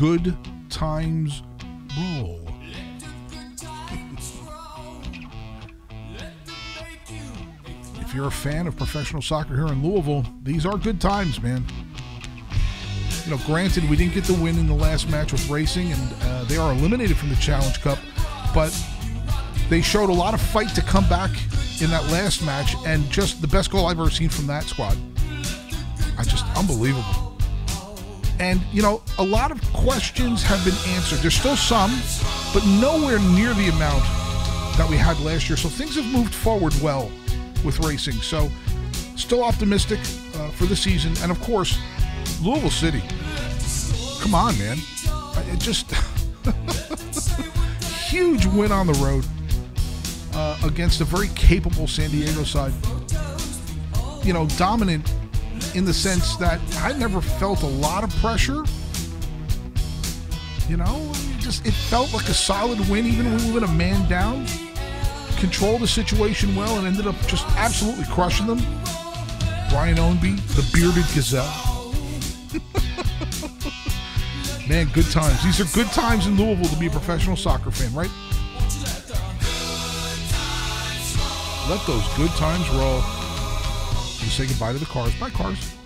good times roll. If you're a fan of professional soccer here in Louisville, these are good times, man. You know, granted, we didn't get the win in the last match with Racing, and uh, they are eliminated from the Challenge Cup, but they showed a lot of fight to come back in that last match, and just the best goal I've ever seen from that squad. I just unbelievable. And, you know, a lot of questions have been answered. There's still some, but nowhere near the amount that we had last year. So things have moved forward well with racing. So still optimistic uh, for the season. And of course, Louisville City. Come on, man. It just. huge win on the road uh, against a very capable San Diego side. You know, dominant in the sense that I never felt a lot of pressure. You know, it just it felt like a solid win, even when we went a man down. Controlled the situation well and ended up just absolutely crushing them. Brian Ownby, the bearded gazelle. Man, good times. These are good times in Louisville to be a professional soccer fan, right? Let those good times roll. Say goodbye to the cars. Bye, cars.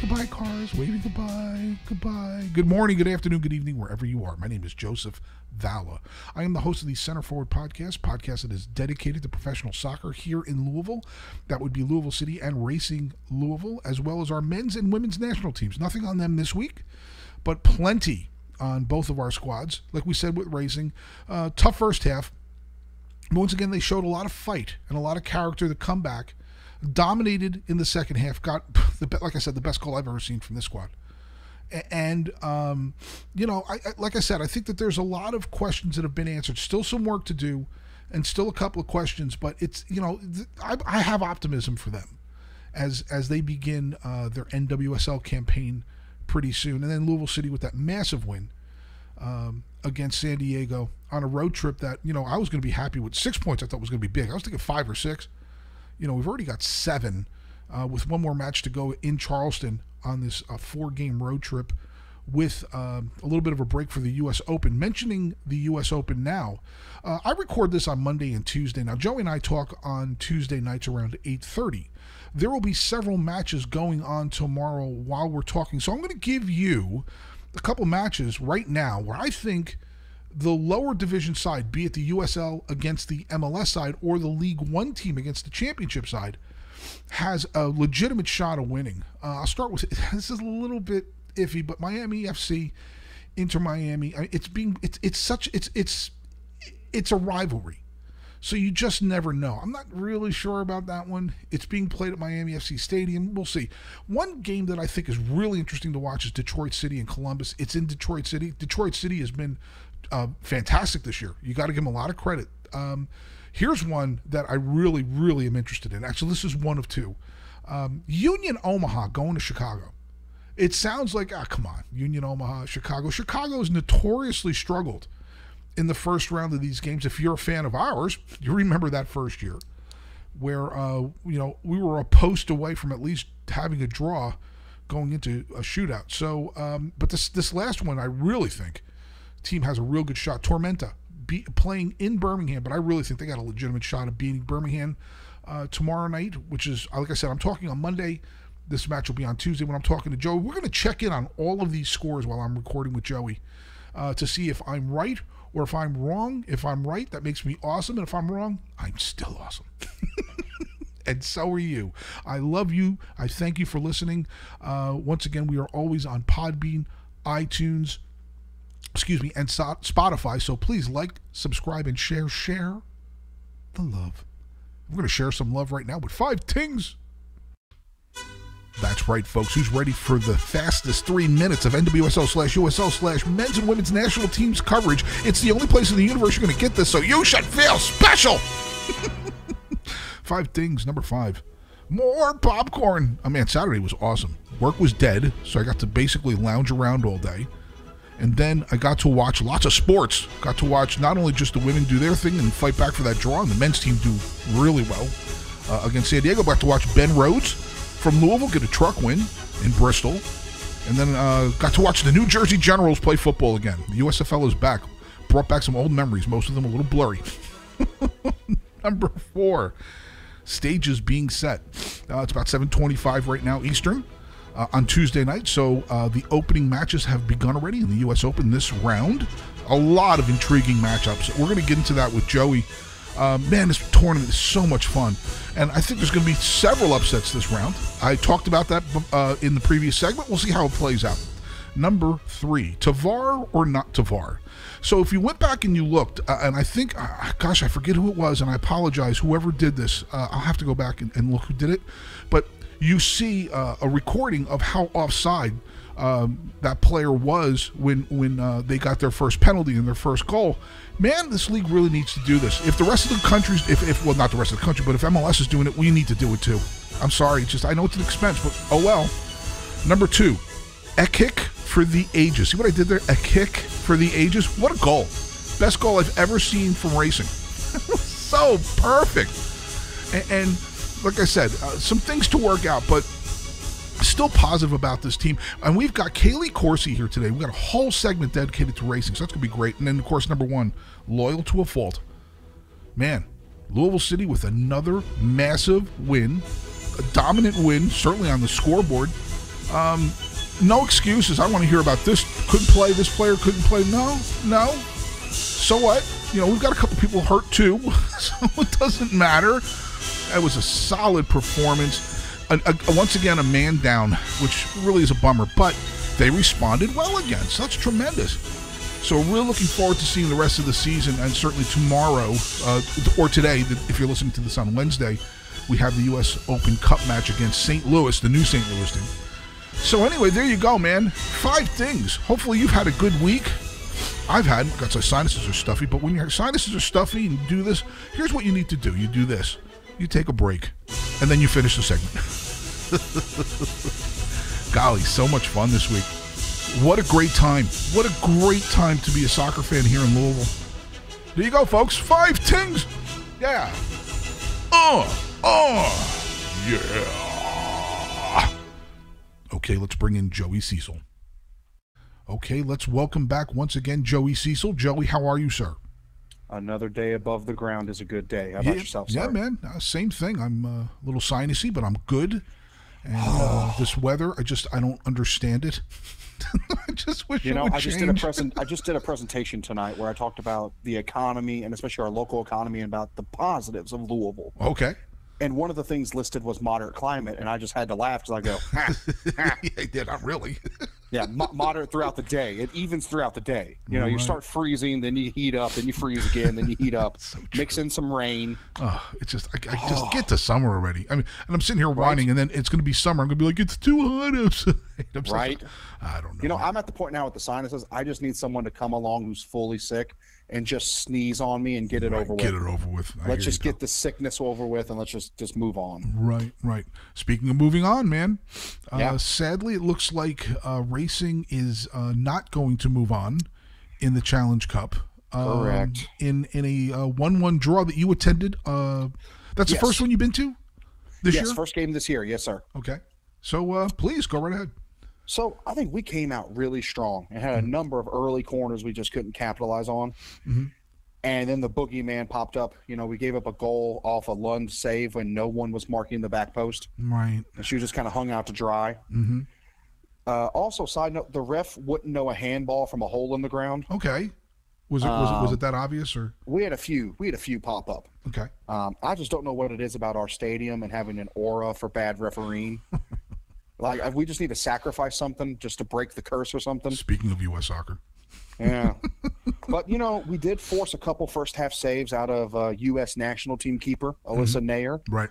Goodbye, cars. Waving goodbye. Goodbye. Good morning, good afternoon, good evening, wherever you are. My name is Joseph Valla. I am the host of the Center Forward Podcast, podcast that is dedicated to professional soccer here in Louisville. That would be Louisville City and Racing Louisville, as well as our men's and women's national teams. Nothing on them this week, but plenty on both of our squads. Like we said with Racing, uh, tough first half. Once again, they showed a lot of fight and a lot of character to come back. Dominated in the second half. Got the like I said, the best goal I've ever seen from this squad. And um, you know, I, I, like I said, I think that there's a lot of questions that have been answered. Still some work to do, and still a couple of questions. But it's you know, th- I, I have optimism for them as as they begin uh, their NWSL campaign pretty soon, and then Louisville City with that massive win um, against San Diego on a road trip that you know I was going to be happy with six points. I thought was going to be big. I was thinking five or six. You know, we've already got seven uh, with one more match to go in Charleston on this uh, four-game road trip with um, a little bit of a break for the U.S. Open. Mentioning the U.S. Open now, uh, I record this on Monday and Tuesday. Now, Joey and I talk on Tuesday nights around 8:30. There will be several matches going on tomorrow while we're talking. So I'm going to give you a couple matches right now where I think the lower division side, be it the USL against the MLS side or the League One team against the championship side, has a legitimate shot of winning. Uh, I'll start with this is a little bit iffy, but Miami FC, Inter Miami, it's being it's it's such it's it's it's a rivalry. So you just never know. I'm not really sure about that one. It's being played at Miami FC Stadium. We'll see. One game that I think is really interesting to watch is Detroit City and Columbus. It's in Detroit City. Detroit City has been uh, fantastic this year. You got to give them a lot of credit. Um, here's one that I really, really am interested in. Actually, this is one of two. Um, Union Omaha going to Chicago. It sounds like, ah, come on, Union Omaha, Chicago. Chicago has notoriously struggled in the first round of these games. If you're a fan of ours, you remember that first year where uh, you know we were a post away from at least having a draw going into a shootout. So, um, but this this last one, I really think team has a real good shot. Tormenta be, playing in Birmingham, but I really think they got a legitimate shot of beating Birmingham uh, tomorrow night. Which is, like I said, I'm talking on Monday. This match will be on Tuesday when I'm talking to Joey. We're going to check in on all of these scores while I'm recording with Joey uh, to see if I'm right or if I'm wrong. If I'm right, that makes me awesome. And if I'm wrong, I'm still awesome. and so are you. I love you. I thank you for listening. Uh, once again, we are always on Podbean, iTunes, excuse me, and so- Spotify. So please like, subscribe, and share. Share the love. We're going to share some love right now with five tings. That's right, folks. Who's ready for the fastest three minutes of NWSL slash USL slash men's and women's national teams coverage? It's the only place in the universe you're going to get this, so you should feel special. five things. Number five. More popcorn. Oh man, Saturday was awesome. Work was dead, so I got to basically lounge around all day. And then I got to watch lots of sports. Got to watch not only just the women do their thing and fight back for that draw, and the men's team do really well uh, against San Diego. Got to watch Ben Rhodes from Louisville get a truck win in Bristol. And then uh, got to watch the New Jersey Generals play football again. The USFL is back. Brought back some old memories, most of them a little blurry. Number four, stages being set. Uh, it's about 7:25 right now Eastern uh, on Tuesday night. So uh, the opening matches have begun already in the U.S. Open this round. A lot of intriguing matchups. We're going to get into that with Joey. Uh, man, this tournament is so much fun, and I think there's going to be several upsets this round. I talked about that uh, in the previous segment. We'll see how it plays out. Number three, Tavar or not Tavar? So if you went back and you looked, uh, and I think, uh, gosh, I forget who it was, and I apologize, whoever did this. I'll have to go back and, and, look who did it. You see uh, a recording of how offside um, that player was when when uh, they got their first penalty and their first goal. Man, this league really needs to do this. If the rest of the countries, if, if well, not the rest of the country, but if MLS is doing it, we need to do it too. I'm sorry, just I know it's an expense, but oh well. Number two, a kick for the ages. See what I did there? A kick for the ages. What a goal! Best goal I've ever seen from racing. so perfect. And, and, like I said, uh, some things to work out, but still positive about this team. And we've got Kailey Coursey here today. We've got a whole segment dedicated to racing, so that's going to be great. And then, of course, number one, loyal to a fault. Man, Louisville City with another massive win, a dominant win, certainly on the scoreboard. Um, no excuses. I want to hear about this. Couldn't play. This player couldn't play. No, no. So what? You know, we've got a couple people hurt too, so it doesn't matter. It was a solid performance. A, a, once again, a man down, which really is a bummer, but they responded well again. So that's tremendous. So we're looking forward to seeing the rest of the season, and certainly tomorrow uh, or today, if you're listening to this on Wednesday, we have the U.S. Open Cup match against St. Louis, the new St. Louis team. So anyway, there you go, man. Five things. Hopefully you've had a good week. I've had got some sinuses are stuffy, but when your sinuses are stuffy and you do this, here's what you need to do. You do this. You take a break, and then you finish the segment. Golly, so much fun this week. What a great time. What a great time to be a soccer fan here in Louisville. There you go, folks. Five tings. Yeah. Oh, oh, yeah. Okay, let's bring in Joey Cecil. Okay, let's welcome back once again Joey Cecil. Joey, how are you, sir? Another day above the ground is a good day. How about yeah, yourself, sir? Yeah, man. Uh, same thing. I'm uh, a little sinusy, but I'm good. And uh, this weather, I just I don't understand it. I just wish you know. I just change. did a present. I just did a presentation tonight where I talked about the economy and especially our local economy and about the positives of Louisville. Okay and one of the things listed was moderate climate, and I just had to laugh because I go, ha, ha. yeah, not really. yeah, mo- moderate throughout the day. It evens throughout the day. You know, right. you start freezing, then you heat up, then you freeze again, then you heat up. so mix in some rain. Oh, it's just I, I just oh. get to summer already. I mean, and I'm sitting here whining, right. and then it's going to be summer. I'm going to be like, it's too hot outside. I'm right. I don't know. You know, I'm at the point now with the sinuses. I just need someone to come along who's fully sick and just sneeze on me and get it right, over get with. Get it over with. I let's just get the sickness over with and let's just just move on. Right, right. Speaking of moving on, man. Uh, yeah. Sadly, it looks like uh, racing is uh, not going to move on in the Challenge Cup. Um, Correct. In in a uh, one-one draw that you attended. Uh, that's yes. the first one you've been to this year. yes, year. first game this year. Yes, sir. Okay. So uh, please go right ahead. So I think we came out really strong and had a mm-hmm. number of early corners we just couldn't capitalize on. Mm-hmm. And then the boogeyman popped up. You know, we gave up a goal off a Lund save when no one was marking the back post. Right. And she was just kind of hung out to dry. Mm-hmm. Uh, also, side note, the ref wouldn't know a handball from a hole in the ground. Okay. Was it was, um, it was it that obvious or? We had a few. We had a few pop up. Okay. Um, I just don't know what it is about our stadium and having an aura for bad refereeing. Like we just need to sacrifice something just to break the curse or something. Speaking of U.S. soccer. Yeah, but you know we did force a couple first half saves out of uh, U.S. national team keeper Alyssa mm-hmm. Naeher. Right.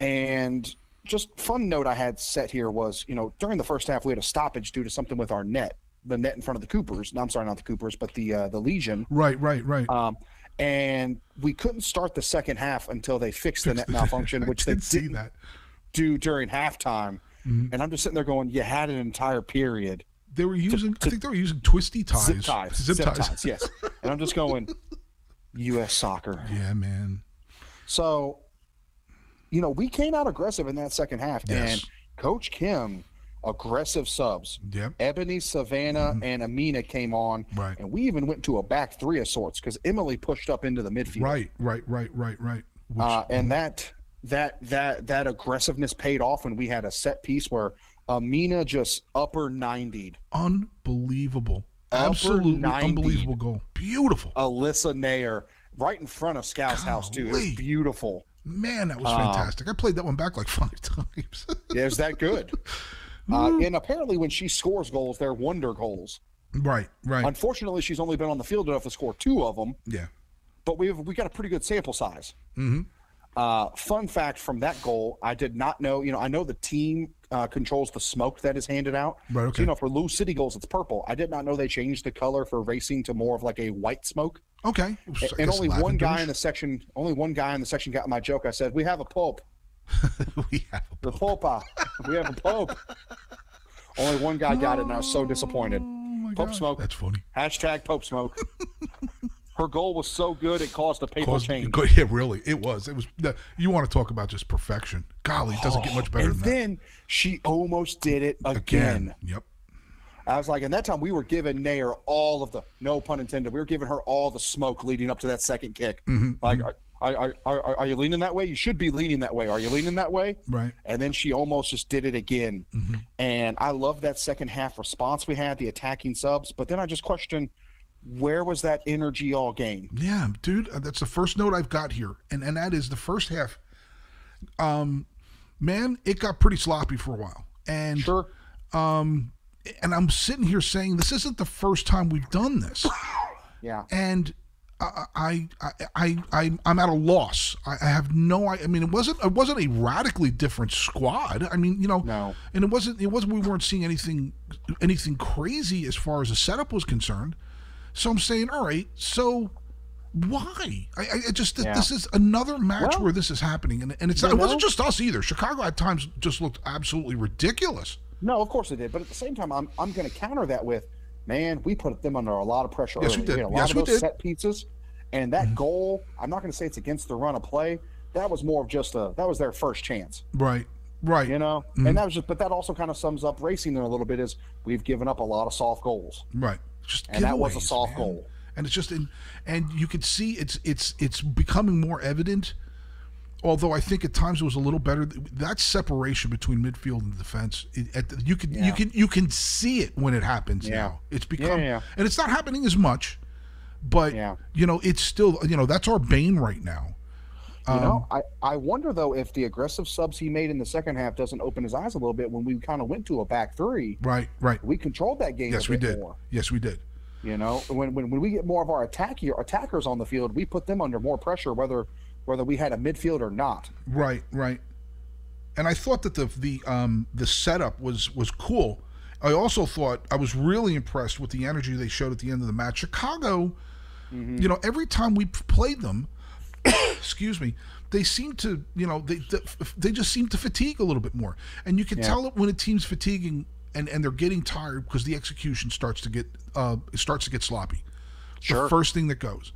And just fun note I had set here was you know during the first half we had a stoppage due to something with our net, the net in front of the Coopers. No, I'm sorry, not the Coopers, but the uh, the Legion. Right, right, right. Um, and we couldn't start the second half until they fixed the net malfunction, which they did see that do during halftime. Mm-hmm. And I'm just sitting there going, you had an entire period. They were using. I think they were using twisty ties. Zip ties. Zip, ties. yes. And I'm just going, U.S. soccer. Yeah, man. So, you know, we came out aggressive in that second half. Yes. And Coach Kim, aggressive subs. Yep. Ebony, Savannah, and Amina came on. Mm-hmm. Right. And we even went to a back three of sorts because Emily pushed up into the midfield. Right. Right. Right. Right. Right. Which, Uh, and that that that that aggressiveness paid off when we had a set piece where Amina just upper 90'd unbelievable. Upper Absolutely 90. unbelievable goal. Beautiful. Alyssa Naeher right in front of Scout's house too. It was beautiful. Man, that was fantastic. I played that one back like five times. Yeah, it was that good. Uh, and apparently, when she scores goals, they're wonder goals. right. Right. Unfortunately, she's only been on the field enough to score two of them, yeah. but we've we got a pretty good sample size. Mm-hmm. Uh, fun fact from that goal, I did not know. You know, I know the team uh, controls the smoke that is handed out. Right, So, okay. you know, for Lou City goals, it's purple. I did not know they changed the color for racing to more of like a white smoke. Okay. And only one guy in the section, only one guy in the section got my joke. I said, "We have a pope, we have a the popa. we have a pope." only one guy got it, and I was so disappointed. Oh my Pope God. smoke. That's funny. Hashtag Pope Smoke. Her goal was so good it caused a paper Cause- change. Yeah, really, it was. It was. You want to talk about just perfection? Golly, it doesn't get much better and than that. then she almost did it again. Yep. I was like, and that time we were giving Naeher all of the, no pun intended, we were giving her all the smoke leading up to that second kick. Mm-hmm, Like, are, are, are, are you leaning that way? You should be leaning that way. Are you leaning that way? Right. Mm-hmm. And then she almost just did it again. And I love that second half response we had, the attacking subs. But then I just questioned, where was that energy all game? Yeah, dude, uh, that's the first note I've got here, and and that is the first half. Um, man, it got pretty sloppy for a while, and Sure. um, and I'm sitting here saying this isn't the first time we've done this, Yeah. and I I I, I I I'm at a loss. I, I have no. I, I mean, it wasn't it wasn't a radically different squad. I mean, you know, No. and it wasn't it wasn't we weren't seeing anything anything crazy as far as the setup was concerned. So I'm saying, all right, so why? I, I just Yeah. this is another match Well, where this is happening, and, and it's not, it wasn't just us either. Chicago at times just looked absolutely ridiculous. No, of course it did. But at the same time, I'm I'm going to counter that with, man, we put them under a lot of pressure. Yes, early. we did. a lot Yes, of we those did. Mm-hmm. set pieces, and that goal. I'm not going to say it's against the run of play. That was more of just a that was their first chance, Right, right. you know. Mm-hmm. And that was just, but that also kind of sums up racing there a little bit. Is we've given up a lot of soft goals, Right. Just and that was a soft man. goal. And it's just in, and you could see it's it's it's becoming more evident. Although I think at times it was a little better. That separation between midfield and defense, it, at the, you can you can you can see it when it happens Yeah. now. It's become, yeah. and it's not happening as much, but Yeah. you know it's still you know that's our bane right now. You Um, know, I, I wonder though if the aggressive subs he made in the second half doesn't open his eyes a little bit when we kind of went to a back three. Right, right. We controlled that game. Yes, we did. More. Yes, we did. You know, when, when when we get more of our attack attackers on the field, we put them under more pressure, whether whether we had a midfield or not. Right, right. And I thought that the the um the setup was was cool. I also thought I was really impressed with the energy they showed at the end of the match. Chicago, you know, every time we played them, excuse me, they seem to, you know, they they just seem to fatigue a little bit more. And you can Yeah. tell it when a team's fatiguing and and they're getting tired because the execution starts to get uh it starts to get sloppy. The Sure. first thing that goes.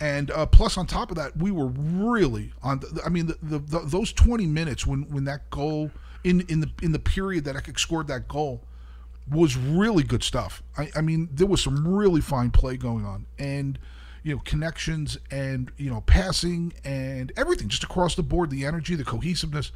And uh, plus, on top of that, we were really on. The, I mean, the, the, the, those twenty minutes when, when that goal in in the in the period that Ekic scored that goal was really good stuff. I, I mean, there was some really fine play going on, and you know, connections and you know, passing and everything just across the board. The energy, the cohesiveness.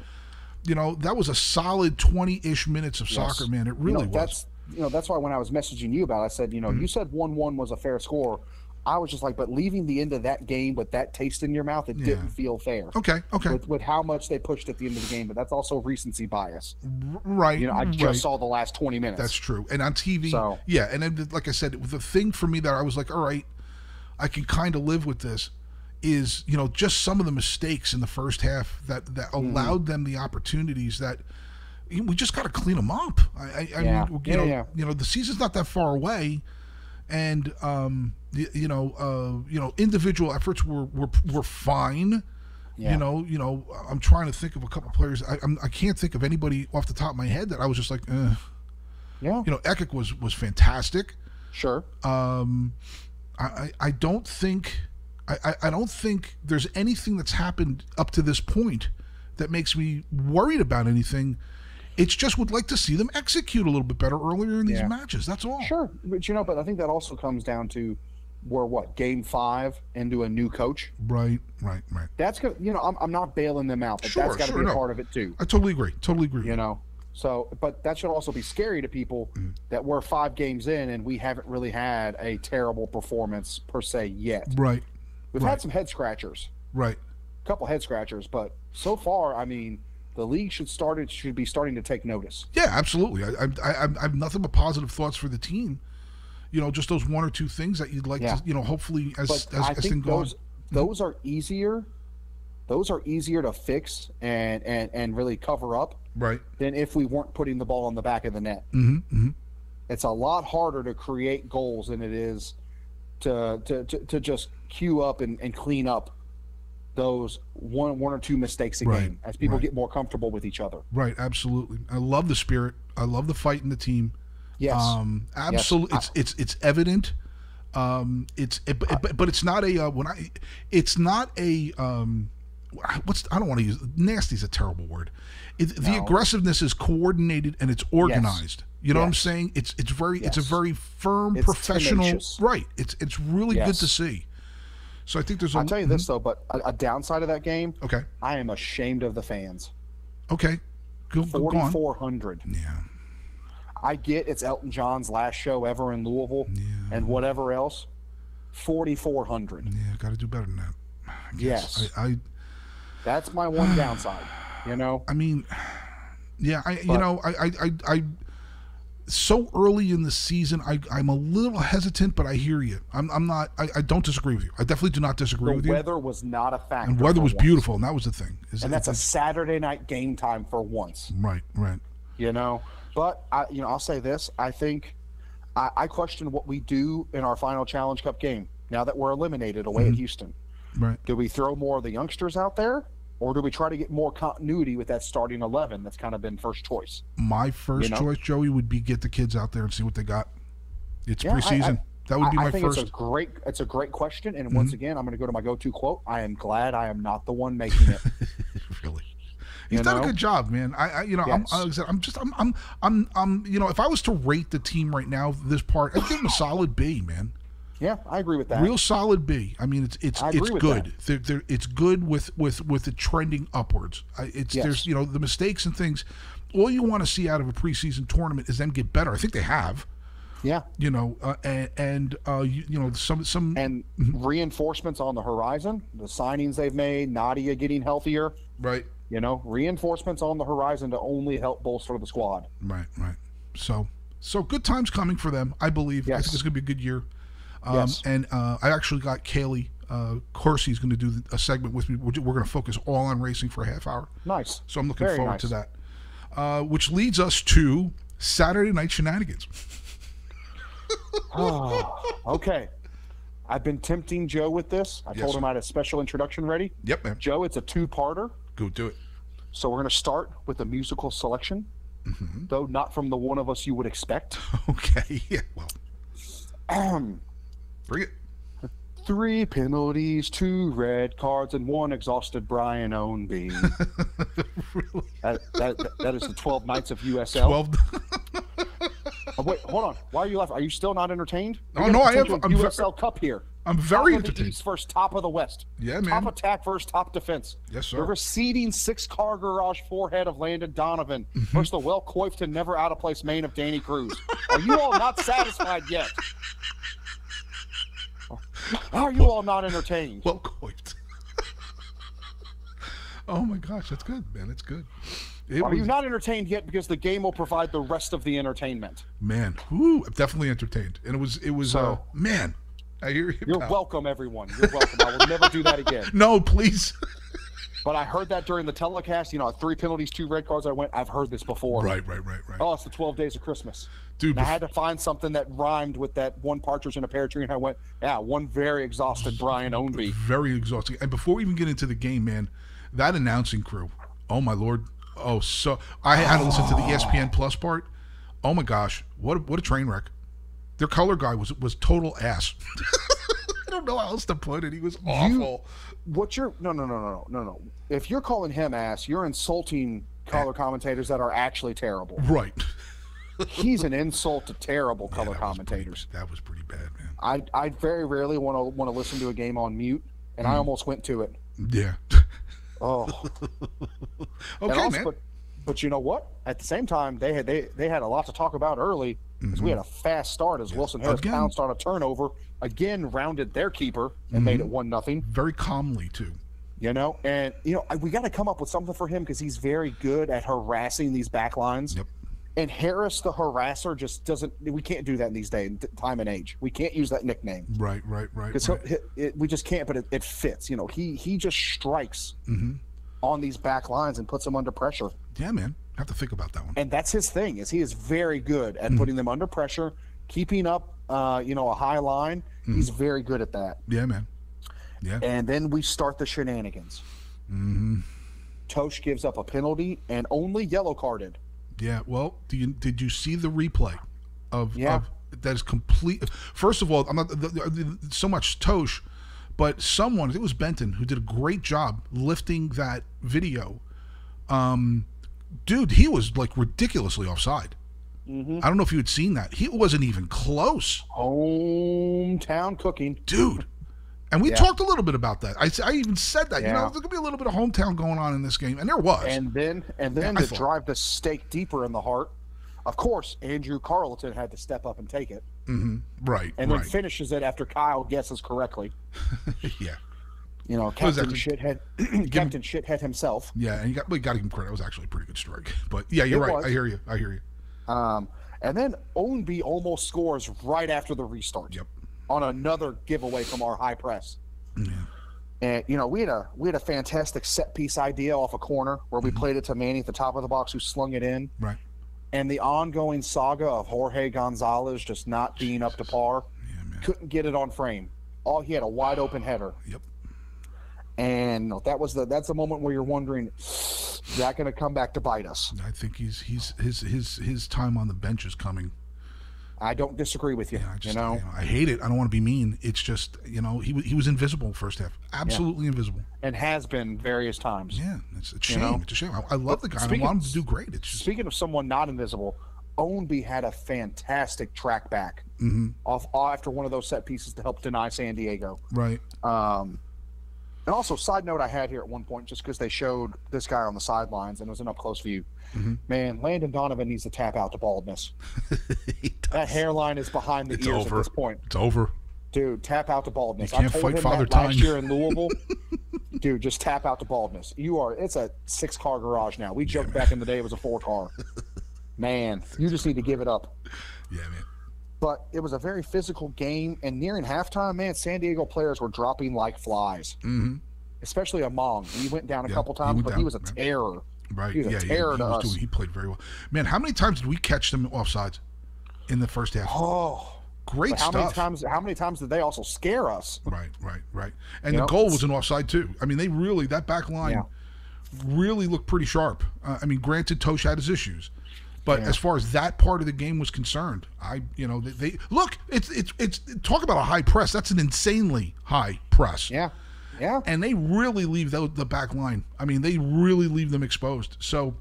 You know, that was a solid twenty-ish minutes of Yes. soccer, man. It You really know, was. that's you know that's why when I was messaging you about, it, I said, you know, Mm-hmm. you said one one was a fair score. I was just like, but leaving the end of that game with that taste in your mouth, it Yeah. didn't feel fair. Okay, okay, With, with how much they pushed at the end of the game, but that's also recency bias. Right. You know, I just saw the last twenty minutes. That's true. And on TV, So- yeah. And then, like I said, the thing for me that I was like, all right, I can kind of live with this is, you know, just some of the mistakes in the first half that, that Mm-hmm. allowed them the opportunities that we just got to clean them up. I, I, I Yeah. mean, you Yeah, know, yeah. you know, the season's not that far away. And, um, you, you know, uh, you know, individual efforts were, were, were fine. Yeah. You know, you know, I'm trying to think of a couple players. I I'm, I can't think of anybody off the top of my head that I was just like, eh. Yeah. you know, Ekic was was fantastic. Sure. Um, I, I, don't think I, I, don't think there's anything that's happened up to this point that makes me worried about anything. It's just would like to see them execute a little bit better earlier in these Yeah. matches. That's all. Sure, but you know, but I think that also comes down to we're what game five into a new coach. Right, right, right. That's good. You know, I'm, I'm not bailing them out, but Sure, that's got to sure, be a no. part of it too. I totally agree. Totally agree. You know, so but that should also be scary to people Mm-hmm. that we're five games in and we haven't really had a terrible performance per se yet. Right, We've Right. had some head scratchers, right. a couple head scratchers, but so far, I mean, the league should started should be starting to take notice. Yeah, absolutely. I, I, I, I have nothing but positive thoughts for the team. You know, just those one or two things that you'd like Yeah. to, you know, hopefully as but as, I as think things go on. those those are easier. Those are easier to fix and and and really cover up Right. than if we weren't putting the ball on the back of the net. Mm-hmm, mm-hmm. It's a lot harder to create goals than it is to to to, to just queue up and, and clean up those one one or two mistakes a Right, game as people right. get more comfortable with each other. Right. Absolutely. I love the spirit. I love the fight in the team. Yes. Um, absolutely. It's it's it's evident. Um, it's it, but, but- but it's not a uh, when I it's not a um, what's I don't want to use nasty is a terrible word. It, The aggressiveness is coordinated and it's organized. You know what I'm saying? It's it's very it's a very firm It's professional tenacious. right. It's it's really good to see. So I think there's a I'll tell you this mm-hmm. though, but a, a downside of that game, okay I am ashamed of the fans. okay go, go, go on four hundred. yeah I get it's Elton John's last show ever in Louisville and whatever else. 4,400. yeah got to do better than that. I guess. Yes. I, I That's my one downside. You know? I mean, yeah, I you know, I, I, I, I, so early in the season, I, I'm a little hesitant, but I hear you. I'm, I'm not. I, I don't disagree with you. I definitely do not disagree with you. The weather was not a factor. and weather was once. beautiful, and that was the thing. Is And that's a Saturday night game time for once, right, right. you know? But, I, you know, I'll say this. I think I, I question what we do in our final Challenge Cup game now that we're eliminated away Mm-hmm. at Houston. Right. Do we throw more of the youngsters out there? Or do we try to get more continuity with that starting 11 that's kind of been first choice? My first know? choice, Joey, would be get the kids out there and see what they got. It's Yeah, preseason. I- that would be I, my I think first. Mm-hmm. it's a great it's a great question, and once again, I'm going to go to my go-to quote. I am glad I am not the one making it. really. He's You done a good job, man. I, I you know, I'm, Yes. I said, I'm just, I'm, I'm, I'm, I'm, you know, if I was to rate the team right now, this part, I'd give him a solid B, man. Yeah, I agree with that. Real solid B. I mean, it's it's it's good. They're, they're, it's good with with with it trending upwards. I, it's Yes. there's you know the mistakes and things. All you want to see out of a preseason tournament is them get better. I think they have. yeah, You know, uh, and, and uh, you, you know some some and Mm-hmm. reinforcements on the horizon. The signings they've made, Nadia getting healthier. right, You know, reinforcements on the horizon to only help bolster the squad. right, right. So so good times coming for them. I believe. Yes. I think it's going to be a good year. Um, Yes. And uh, I actually got Kailey uh, Coursey's going to do a segment with me. We're, we're going to focus all on racing for a half hour. Nice. So I'm looking Very forward nice. to that. Uh, which leads us to Saturday night shenanigans. Oh, okay. I've been tempting Joe with this. I Yes, told him I had a special introduction ready. Yep, man. Joe, it's a two-parter. Go do it. So we're going to start with a musical selection, Mm-hmm. though not from the one of us you would expect. Okay. Yeah. Well. Bring it. Three penalties, two red cards, and one exhausted Brian Ownby. really? that, that, that is the 12 Knights of USL. Twelve. Oh, wait, hold on. Why are you laughing? Are you still not entertained? Oh, no, I am. potential I'm ve- USL Cup here. I'm Top very the entertained. East versus top of the West. Yeah, Top man. Top attack versus top defense. Yes, sir. The receding six-car garage forehead of Landon Donovan Mm-hmm. versus the well-coiffed and never out-of-place mane of Danny Cruz. Are you all not satisfied yet? Are you all not entertained? Well coiffed. oh my gosh, that's good, man. That's good. It Are was, you not entertained yet? Because the game will provide the rest of the entertainment. man. Whoo, I'm definitely entertained. And it was it was uh man. I hear you. You're pal. welcome, everyone. You're welcome. I will never do that again. No, please. But I heard that during the telecast. You know, three penalties, two red cards. I went, I've heard this before. Right, right, right, right. Oh, it's the 12 days of Christmas. Dude, And I had to find something that rhymed with that one partridge in a pear tree. And I went, yeah, one very exhausted Brian Ownby. very exhausting. And before we even get into the game, man, that announcing crew. Oh my lord. Oh, so I had to listen to the ESPN Plus part. Oh my gosh, what a, what a train wreck. Their color guy was was total ass. I don't know how else to put it. He was awful. What you're, no, no, no, no, no, no. If you're calling him ass, you're insulting color commentators that are actually terrible. right. He's an insult to terrible Yeah, color that was pretty- commentators. that was pretty bad, man. I, I very rarely want to want to listen to a game on mute, and Mm. I almost went to it. Yeah. Oh, okay, also- man. But, but you know what? At the same time, they had they, they had a lot to talk about early because we had a fast start as Wilson Harris Mm-hmm. Again. pounced on a turnover again, rounded their keeper and made it Mm-hmm. one nothing. Very calmly too. You know, and you know we got to come up with something for him because he's very good at harassing these back lines. Yep. And Harris, the harasser, just doesn't. We can't do that in these days, time and age. We can't use that nickname Right, right, right. because right. we just can't. But it, it fits. You know, he he just strikes Mm-hmm. on these back lines and puts them under pressure. Yeah, man. Have to think about that one. and that's his thing is he is very good at putting them under pressure keeping up uh, you know a high line he's very good at that Yeah, man. Yeah. and then we start the shenanigans mm-hmm. Totsch gives up a penalty and only yellow carded Yeah. Well, do you did you see the replay of, Yeah. of that is complete? First of all, I'm not the, the- so much Totsch, but someone it was Benton who did a great job lifting that video. Um, dude, he was like ridiculously offside. Mm-hmm. I don't know if you had seen that. He wasn't even close, hometown cooking dude. And we Yeah. talked a little bit about that. I, I even said that. You know, Yeah. there's gonna be a little bit of hometown going on in this game, and there was. and then and then I to drive the stake deeper in the heart of course andrew carleton had to step up and take it right, and then right. finishes it after kyle guesses correctly yeah. You know captain actually- shithead captain shithead himself Yeah, and you got we got to give him credit. It was actually a pretty good strike. But yeah, you're It right. was. I hear you. I hear you. Um, and then Ownby almost scores right after the restart. Yep. On another giveaway from our high press. Yeah. And you know, we had a we had a fantastic set piece idea off a corner where Mm-hmm. we played it to Manny at the top of the box who slung it in. Right. And the ongoing saga of Jorge Gonzalez just not being up to par. Yeah. Couldn't get it on frame. All he had a wide open header. Yep. And that was the that's the moment where you're wondering, is that gonna come back to bite us? I think he's he's his his his time on the bench is coming. I don't disagree with you. I just you know, you know, I hate it. I don't want to be mean. It's just you know he he was invisible first half. Absolutely invisible. and has been various times. Yeah, it's a You shame. know? It's a shame. I, I love the guy. I want him to do great. It's just Speaking of someone not invisible, Ownby had a fantastic track back Mm-hmm. off after one of those set pieces to help deny San Diego. right. Um, and also, side note I had here at one point, just because they showed this guy on the sidelines and it was an up close view. Mm-hmm. Man, Landon Donovan needs to tap out to baldness. That hairline is behind the It's ears over. at this point. It's over. Dude, tap out to baldness. You can't I told fight him Father that last Time. year in Louisville. Dude, just tap out to baldness. You are. It's a six car garage now. We joked back in the day it was a four car. Man, you just need to give it up. Yeah, man. But it was a very physical game, and nearing halftime, man, San Diego players were dropping like flies. Mm-hmm. Especially Among. He went down a Yeah, couple times, went but down, he was a yeah. terror. Right. He was yeah, he, terror he to was us. doing. He played very well. Man, how many times did we catch them offsides in the first half? Oh, Great but how stuff. many times? How many times did they also scare us? Right, right, right. And You the know, goal was an offside too. I mean, they really that back line Yeah. really looked pretty sharp. Uh, I mean, granted, Totsch had his issues, but Yeah. as far as that part of the game was concerned, I you know they, they look. It's it's it's talk about a high press. That's an insanely high press. Yeah, yeah. And they really leave the, the back line. I mean, they really leave them exposed. So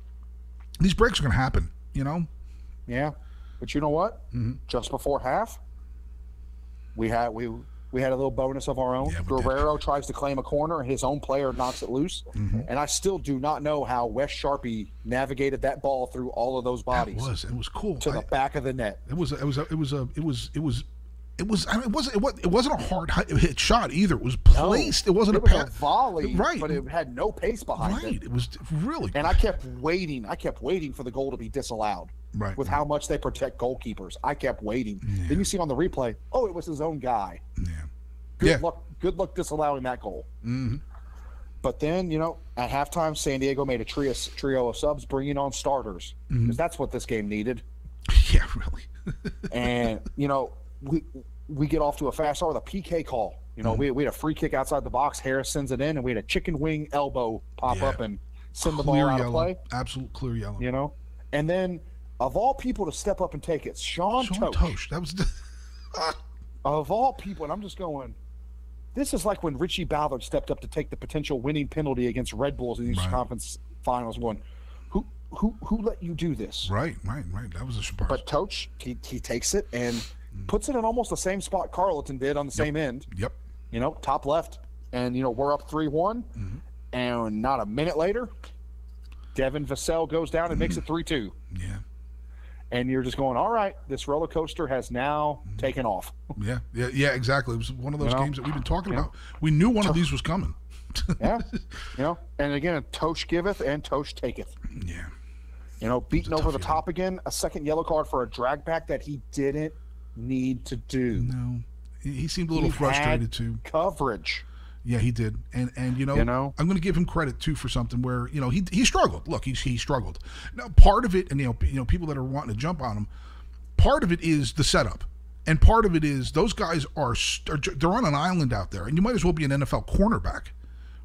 these breaks are going to happen. You know. Yeah, but you know what? Mm-hmm. Just before half, we had we we had a little bonus of our own. Yeah, we did. Guerrero tries to claim a corner, his own player knocks it loose, Mm-hmm. and I still do not know how Wes Charpie navigated that ball through all of those bodies. It was. It was cool. to I- the back of the net. It was. It was. It was. A, it was. It was. It was. I mean, it wasn't. It, was, it wasn't a hard hit hit shot either. It was placed. it wasn't it a was pa- a volley, Right. But it had no pace behind Right. it. It was really. And I kept waiting. I kept waiting for the goal to be disallowed. Right, With right. how much they protect goalkeepers, I kept waiting. Then you see on the replay, oh, it was his own guy. yeah. Good Yeah. luck. Good luck disallowing that goal. Mm-hmm. But then, you know, at halftime, San Diego made a trio, trio of subs, bringing on starters because Mm-hmm. that's what this game needed. Yeah, really. And you know, we we get off to a fast start with a PK call. You Mm-hmm. know, we, we had a free kick outside the box. Harris sends it in, and we had a chicken wing elbow pop Yeah. up and send the ball out yellow. of play. Absolute clear yellow. You know, and then of all people to step up and take it, Sean, Sean Totsch. Totsch. That was. Of all people, and I'm just going. This is like when Richie Ballard stepped up to take the potential winning penalty against Red Bulls in the Eastern Right. Conference Finals. Going, who who who let you do this? right, right, right. That was a surprise. But Totsch, he, he takes it and puts it in almost the same spot Carleton did on the same end. yep. You know, top left, and you know we're up three one, mm-hmm. and not a minute later, Devin Vassell goes down and makes it three two. Yeah. And you're just going, all right, this roller coaster has now mm. taken off. Yeah, yeah, yeah, exactly. It was one of those You know? games that we've been talking Yeah. about. We knew one of these was coming. Yeah, you know, and again, Totsch giveth and Totsch taketh. yeah, You know, beaten over the top again, a second yellow card for a drag back that he didn't need to do. no, he, he seemed a little He frustrated too. Coverage. Yeah, he did, and and you know, You know? I'm going to give him credit too for something where you know he he struggled. Look, he he struggled. Now, part of it, and you know, you know, people that are wanting to jump on him, part of it is the setup, and part of it is those guys are, st- are j- they're on an island out there, and you might as well be an NFL cornerback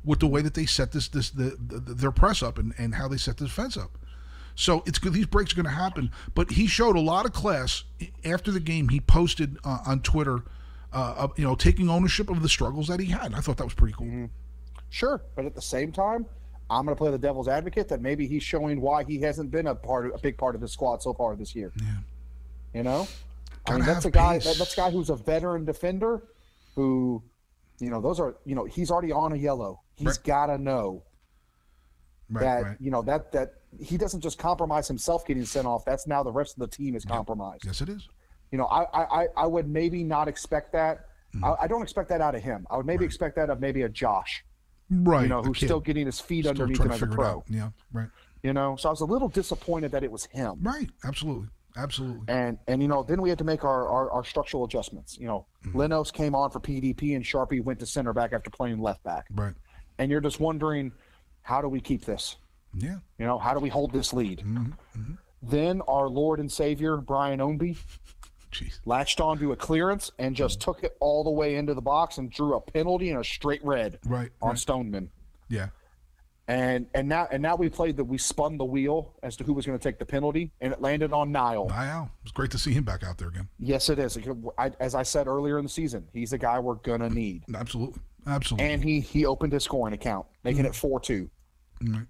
with the way that they set this this the, the their press up and and how they set the defense up. So it's good. These breaks are going to happen. But he showed a lot of class after the game. He posted uh, on Twitter, uh, you know, taking ownership of the struggles that he had. I thought that was pretty cool. Sure, but at the same time, I'm going to play the devil's advocate that maybe he's showing why he hasn't been a part, of, a big part of the squad so far this year. Yeah. You know, I mean that's a guy. That, that's a guy who's a veteran defender, who, you know, those are you know he's already on a yellow. He's Right. got to know Right. that right. you know that that he doesn't just compromise himself getting sent off. That's now the rest of the team is compromised. Yes, it is. You know, I I I- would maybe not expect that. Mm-hmm. I, I don't expect that out of him. I would maybe expect that of maybe a Josh, Right. you know, who's still getting his feet still underneath him as a pro. Yeah. Right. You know, so I was a little disappointed that it was him. Right. Absolutely. Absolutely. And and you know, then we had to make our our, our structural adjustments. You know, Mm-hmm. Lenos came on for PDP and Charpie went to center back after playing left back. Right. And you're just wondering, how do we keep this? Yeah. You know, how do we hold this lead? Mm-hmm. Then our Lord and Savior Brian Ownby Jeez. latched onto a clearance and just took it all the way into the box and drew a penalty and a straight red Right. on right. Stoneman. Yeah. And and now and now we played that we spun the wheel as to who was going to take the penalty, and it landed on Niall. Wow. It's great to see him back out there again. Yes, it is. I, as I said earlier in the season, he's a guy we're gonna need. Absolutely. Absolutely. And he he opened his scoring account, making it mm. four two. Right.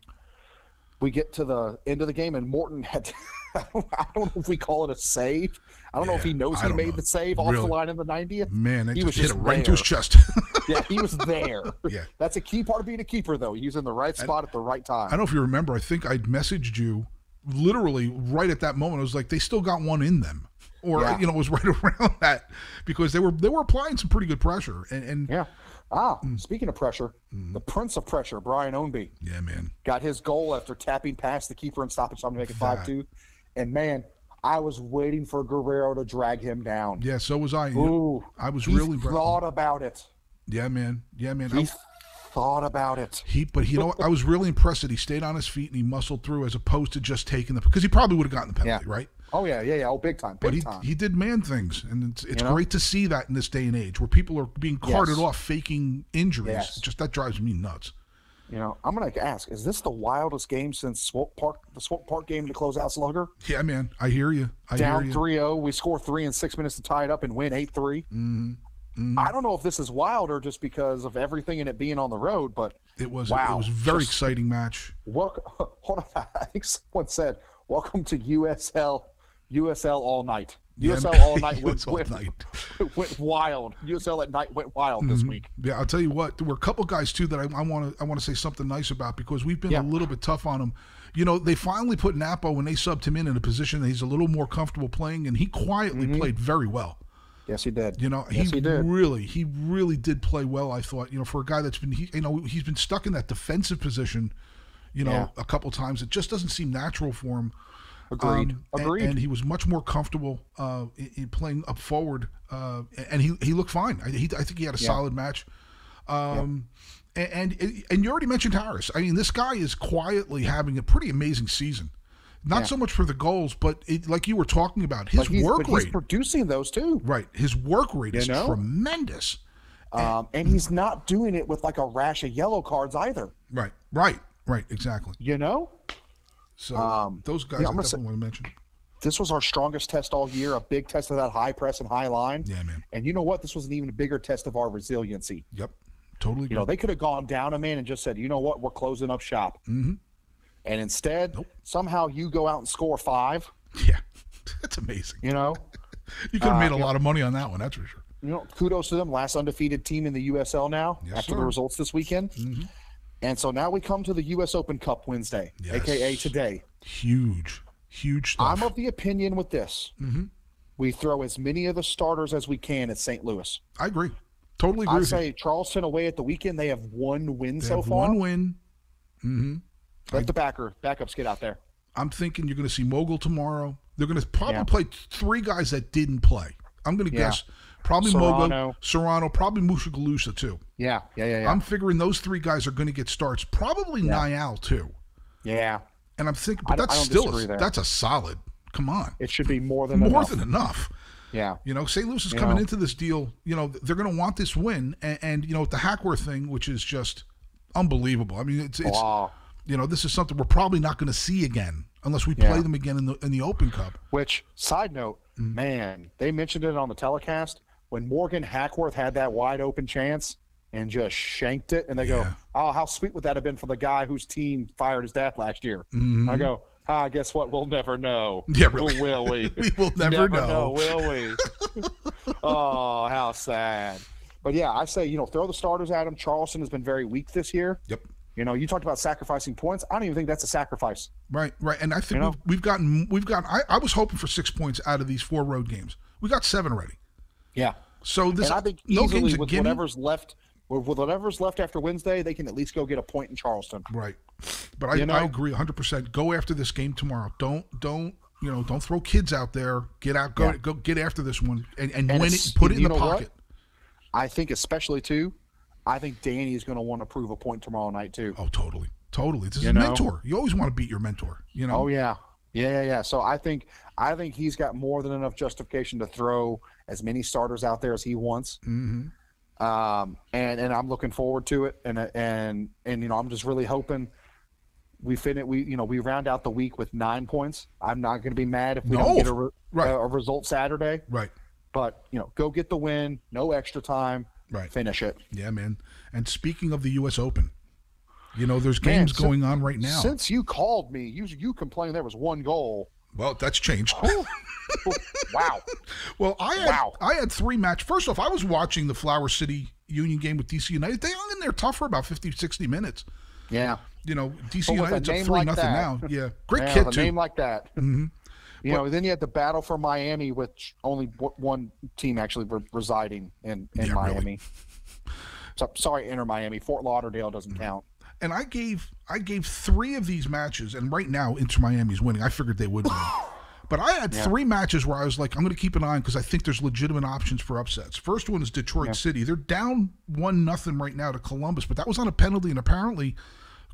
We get to the end of the game, and Morton had. I don't know if we call it a save. I don't know if he knows he made know. the save off Really. the line in the 90th. Man, He just was hit just it right into his chest. Yeah, he was there. Yeah. That's a key part of being a keeper, though. He's in the right spot at the right time. I don't know if you remember. I think I messaged you literally right at that moment. I was like, they still got one in them, or Yeah. you know, it was right around that because they were they were applying some pretty good pressure. And, and yeah. Yeah. Ah, Mm. speaking of pressure, the Prince of Pressure, Brian Ownby, Yeah, man, got his goal after tapping past the keeper and stopping time to make it 5 2. And man, I was waiting for Guerrero to drag him down. yeah. So was I. Ooh, I was really thought about it. yeah, man, yeah, man. I- He thought about it. he, but you know, what? I was really impressed that he stayed on his feet and he muscled through as opposed to just taking the because he probably would have gotten the penalty, Yeah. right? Oh yeah, yeah, yeah. Oh, big time, big But he time. he did man things, and it's it's You know? great to see that in this day and age where people are being carted Yes. off faking injuries. Yes. Just that drives me nuts. You know, I'm gonna ask: Is this the wildest game since Swope Park, the Swope Park game to close out Slugger? Yeah, man, I hear you. I hear Down you. 3-0, we score three in six minutes to tie it up and win 8-3. Mm-hmm. I don't know if this is wilder just because of everything and it being on the road, but It was Wow. it was a very Just- exciting match. Welcome, hold on. I think someone said, "Welcome to USL, USL all night." USL all night went, all went, night. went wild. USL at night went wild this mm-hmm. week. Yeah, I'll tell you what. There were a couple guys too that I want to I want to say something nice about because we've been Yeah. a little bit tough on them. You know, they finally put Napo when they subbed him in in a position that he's a little more comfortable playing, and he quietly mm-hmm. played very well. Yes, he did. You know, yes, he, he did. really, he really did play well. I thought, you know, for a guy that's been, he, you know, he's been stuck in that defensive position, you know, Yeah. a couple times. It just doesn't seem natural for him. Agreed. Um, and- Agreed. And, he was much more comfortable uh, in, in playing up forward, uh, and he he looked fine. I, he, I think he had a Yeah. solid match. Um, and, and and you already mentioned Harris. I mean, this guy is quietly having a pretty amazing season. Not Yeah. so much for the goals, but it, like you were talking about, his But he's, work but he's rate. producing those too. right, his work rate is know? tremendous. Um, and he's not doing it with like a rash of yellow cards either. Right, right, right, exactly. You know, So Um, those guys yeah, I definitely want to mention. this was our strongest test all year, a big test of that high press and high line. Yeah, man. And you know what? This was an even bigger test of our resiliency. Yep, totally. You know, they could have gone down a man and just said, you know what, we're closing up shop. Mm-hmm. And instead, somehow you go out and score five. yeah, that's amazing. You know, You could have made a Uh, yeah. lot of money on that one. That's for sure. you know, kudos to them. Last undefeated team in the USL now Yes, after sir. Mm-hmm. the results this weekend. And so now we come to the U.S. Open Cup Wednesday, aka today. Huge, huge stuff. I'm of the opinion with this. Mm-hmm. We throw as many of the starters as we can at St. Louis. I agree. Totally agree I with you. say Charleston away at the weekend. They have one win They so far. one win. Mm-hmm. Let the backer backups get out there. I'm thinking you're going to see Mogul tomorrow. They're going to probably Yeah. play three guys that didn't play. I'm going to Yeah. guess probably Serrano. Mogul, Serrano, probably Mushagalusa too. Yeah, yeah, yeah, yeah. I'm figuring those three guys are going to get starts. Probably Niall too. yeah, And I'm thinking, but that's still a, that's a solid. Come on, it should be more than more enough. than enough. yeah. You know, St. Louis is You coming know. into this deal. You know, they're going to want this win, and, and you know, with the Hackworth thing, which is just unbelievable. I mean, it's it's Wow. you know, this is something we're probably not going to see again unless we play them again in the in the Open Cup. Which side note, Mm. man, they mentioned it on the telecast when Morgan Hackworth had that wide open chance and just shanked it, and they Yeah. go, "Oh, how sweet would that have been for the guy whose team fired his dad last year?" I go, "Ah, guess what? We'll never know. Mm-hmm. Yeah, really. Will we? We will never know. will we? oh, how sad. But yeah, I say you know throw the starters at him. Charleston has been very weak this year. Yep. You know, you talked about sacrificing points. I don't even think that's a sacrifice. Right, right, and I think You know? we've, we've gotten we've gotten. I, I was hoping for six points out of these four road games. We got seven already. Yeah. So this and I think no easily games a with gimme. whatever's left, with with whatever's left after Wednesday, they can at least go get a point in Charleston. Right, but I, You know? I agree 100. percent Go after this game tomorrow. Don't don't you know? Don't throw kids out there. Get out. Go Yeah. go get after this one and, and, And win it. Put it in the know what? pocket. I think especially too, I think Danny is going to want to prove a point tomorrow night too. Oh, totally, totally. This is You a know? mentor. You always want to beat your mentor. You know. Oh yeah. Yeah, yeah, yeah. So I think I think he's got more than enough justification to throw as many starters out there as he wants. hmm Um, and and I'm looking forward to it. And and and you know I'm just really hoping we fin we you know we round out the week with nine points. I'm not going to be mad if we No, don't get a, re- right. a, a result Saturday. Right. But you know, go get the win. No extra time. Right. Finish it. Yeah, man. And speaking of the U.S. Open, you know, there's games so- going on right now. Since you called me, you you complained there was one goal. well, that's changed. wow. Well, I had Wow. I had three match. First off, I was watching the Flower City Union game with DC United. They hung in there tough for about 50, 60 minutes. Yeah. You know, DC But United's up three like nothing that- now. Yeah, great yeah, kid too. name like that. Mhm. You know, then you had the battle for Miami, which only one team actually re- residing in, in Yeah, really. Miami. So, sorry, Inter Miami. Fort Lauderdale Mm-hmm. doesn't count. And I gave I gave three of these matches, and right now Inter Miami's winning. I figured they would win. But I had three matches where I was like, I'm going to keep an eye on because I think there's legitimate options for upsets. First one is Detroit City. They're down one nothing right now to Columbus, but that was on a penalty and apparently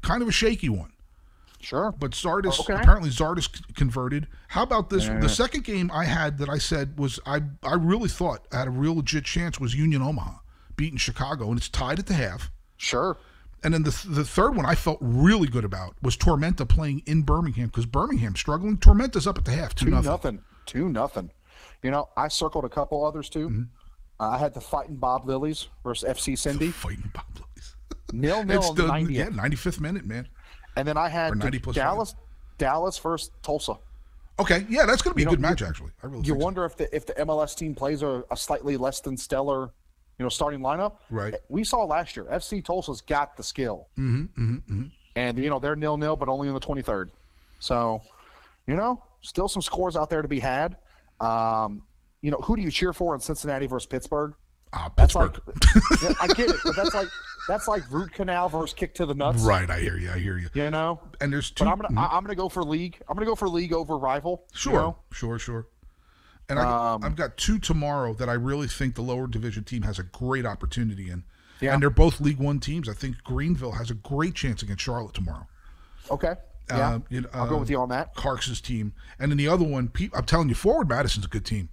kind of a shaky one. Sure. But Zardes Okay. apparently Zardes converted. How about this? The second game I had that I said was I I really thought I had a real legit chance was Union Omaha beating Chicago, and it's tied at the half. Sure. And then the the third one I felt really good about was Tormenta playing in Birmingham because Birmingham struggling. Tormenta's up at the half, two, Two nothing. nothing. Two nothing. You know, I circled a couple others too. Mm-hmm. Uh, I had the fighting Bob Lilies versus FC Cindy. Fighting Bob Lillies. Nil nil It's the the 90th. yeah, 95th minute, man. And then I had Or the 90 plus Dallas Dallas versus Tulsa. Okay, yeah, that's going to be a know, good match actually. I really You think so. wonder if the if the MLS team plays a, a slightly less than stellar, you know, starting lineup. Right. We saw last year. FC Tulsa's got the skill. Mm-hmm, mm-hmm, And you know they're nil nil, but only in the twenty third. So, you know, still some scores out there to be had. Um, you know, who do you cheer for in Cincinnati versus Pittsburgh? Ah, That's Pittsburgh. like, Yeah, I get it, but that's like that's like root canal versus kick to the nuts. right, I hear you. I hear you. You know. And there's two. But I'm gonna I- I'm gonna go for league. I'm gonna go for league over rival. you Sure, know? sure, sure. And I, Um, I've got two tomorrow that I really think the lower division team has a great opportunity in. Yeah. and they're both League One teams. I think Greenville has a great chance against Charlotte tomorrow. Okay. Yeah. Uh, you know, I'll go uh, with you on that. Clark's team, and then the other one, I'm telling you, Forward Madison's a good team.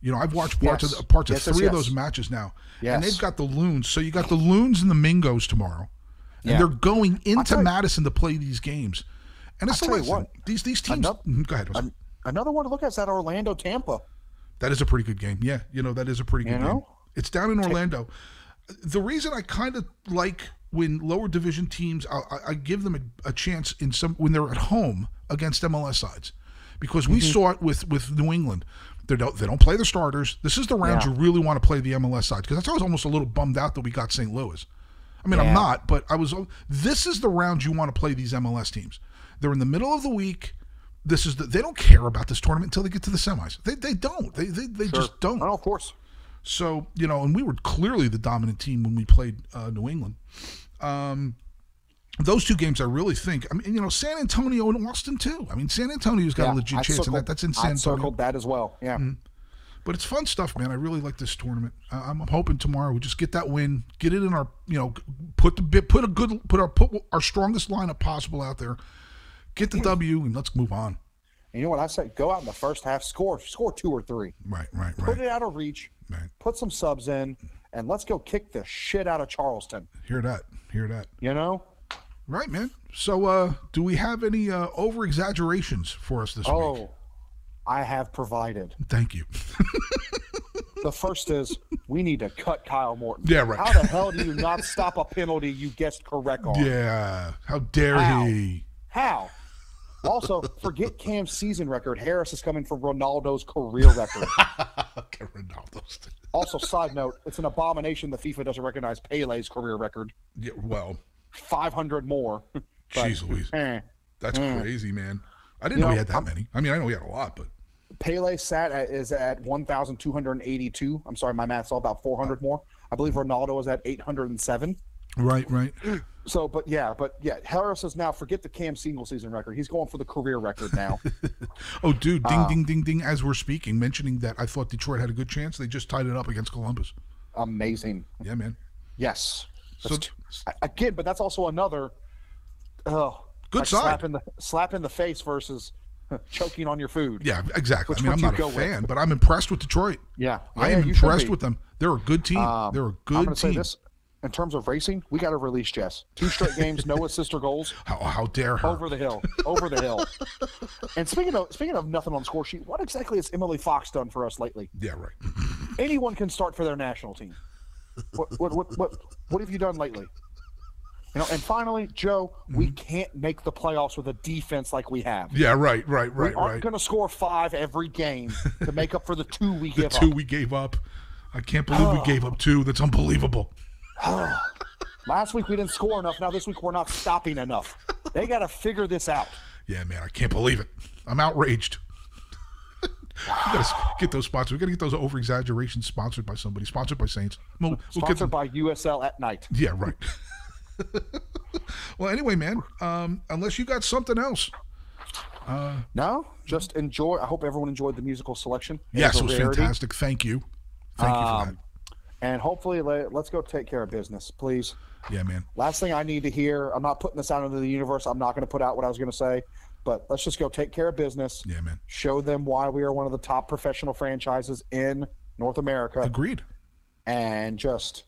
You know, I've watched parts Yes. of the, parts Yes, of yes, three of yes. those matches now, Yes. and they've got the Loons. So you got the Loons and the Mingos tomorrow, and Yeah. they're going into tell you- Madison to play these games. And it's you what, these these teams. another- go ahead. An- another one to look at is that Orlando Tampa. That is a pretty good game. Yeah, you know that is a pretty You good game. It's down in Orlando. The reason I kind of like when lower division teams, I, I- I give them a, a chance in some when they're at home against MLS sides, because Mm-hmm. we saw it with with New England. They don't they don't play the starters. This is the round Yeah. you really want to play the MLS sides because I was almost a little bummed out that we got St. Louis. I mean, I'm not, but I was. This is the round you want to play these MLS teams. They're in the middle of the week. This is the, they don't care about this tournament until they get to the semis. They, they don't. They they, they just don't. Oh, of course. So you know, and we were clearly the dominant team when we played uh, New England. Um, those two games, I really think. I mean, you know, San Antonio and Austin too. I mean, San Antonio's got a legit I chance, and circled- that, that's in I San Antonio. circled that as well. Yeah. But it's fun stuff, man. I really like this tournament. I- I'm, I'm hoping tomorrow we just get that win, get it in our, you know, put the bit, put a good, put our put our strongest lineup possible out there, get the W, and let's move on. And you know what I said? Go out in the first half, score, score two or three, Right, right, right. put it out of reach, right. put some subs in, and let's go kick the shit out of Charleston. Hear that? Hear that? You know? Right, man. So, uh, do we have any uh, over exaggerations for us this week? Oh, I have provided. Thank you. The first is we need to cut Kyle Morton. Yeah, right. How the hell do you not stop a penalty you guessed correct on? yeah. How dare How? he? How? Also, forget Cam's season record. Harris is coming for Ronaldo's career record. Okay, Ronaldo's. Also, side note, it's an abomination that FIFA doesn't recognize Pele's career record. Yeah, well, 500 more. But, jeez Louise. eh. That's crazy, man. I didn't You know he know, had that I'm- many. I mean, I know he had a lot, but Pele sat at, is at 1,282. I'm sorry, my math's all about 400 more. I believe Ronaldo is at 807. right, right. So, but yeah, but yeah, Harris is now forget the Cam single season record. He's going for the career record now. Oh, dude, Uh, ding, ding, ding, ding. As we're speaking, mentioning that I thought Detroit had a good chance. They just tied it up against Columbus. Amazing. Yeah, man. Yes. So, t- again, but that's also another. Oh, Good like side. Slap in the slap in the face versus choking on your food. yeah, exactly. Which I mean, I'm not a go with? fan, but I'm impressed with Detroit. Yeah, I am should impressed with them. They're a good team. Um, They're a I'm good to team. say this: in terms of racing, we got to release Jess. Two straight games, no assist or goals. How, how dare her? Over the hill, over the hill. And speaking of speaking of nothing on the score sheet, what exactly has Emily Fox done for us lately? Yeah, right. Anyone can start for their national team. What what what what, what have you done lately? You know, and finally, Joe, we Mm-hmm. can't make the playoffs with a defense like we have. Yeah, right, right, right, We right, aren't right. going to score five every game to make up for the two we The give two up. we gave up. I can't believe we gave up two. That's unbelievable. Last week we didn't score enough. Now this week we're not stopping enough. They got to figure this out. Yeah, man, I can't believe it. I'm outraged. we gotta get those spots. We gotta get those over exaggerations sponsored by somebody. Sponsored by Saints. We'll, we'll get Sponsored them. by USL at night. Yeah, right. well, anyway, man. Um, unless you got something else. No, just enjoy. I hope everyone enjoyed the musical selection. Yes, it was rarity. fantastic. Thank you. Thank you for Um, And hopefully, let, let's go take care of business, please. Yeah, man. Last thing I need to hear. I'm not putting this out into the universe. I'm not going to put out what I was going to say, but let's just go take care of business. Yeah, man. Show them why we are one of the top professional franchises in North America, Agreed. and just,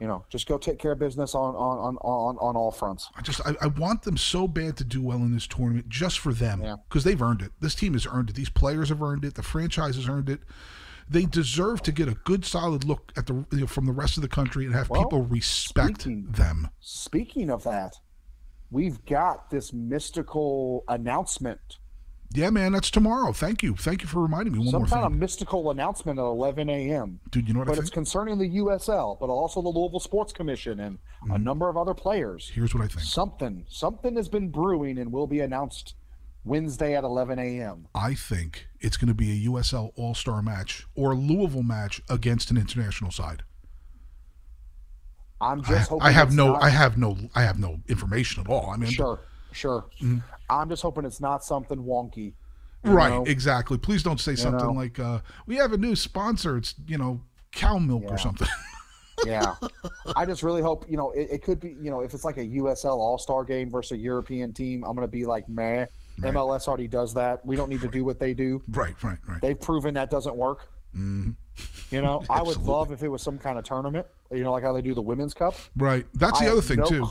you know, just go take care of business on on on on, on all fronts. I just I, I want them so bad to do well in this tournament just for them Yeah. because they've earned it. This team has earned it. These players have earned it. The franchise has earned it. They deserve to get a good, solid look at the you know, from the rest of the country and have Well, people respect speaking- them. Speaking of that, we've got this mystical announcement. Yeah, man, that's tomorrow. Thank you, thank you for reminding me one Some more kind thing, of mystical announcement at 11 a.m. dude. You know what But I it's think? concerning the USL, but also the Louisville Sports Commission and a Mm-hmm. number of other players. Here's what I think. Something, something has been brewing and will be announced Wednesday at 11 a.m. I think it's going to be a USL All Star match or a Louisville match against an international side. I'm I, just hoping I have no, not- I have no, I have no information at all. I mean, Sure, sure. Mm-hmm. I'm just hoping it's not something wonky. Right, know? exactly. Please don't say something know. like, uh, "We have a new sponsor. It's you know cow milk or something." yeah. I just really hope you know it, it could be you know if it's like a USL All Star game versus a European team, I'm gonna be like, meh. Right. MLS already does that. We don't need to do what they do. Right, right, right. They've proven that doesn't work. Mhm. You know, I would love if it was some kind of tournament. You know, like how they do the Women's Cup. Right. That's I the other thing no- too.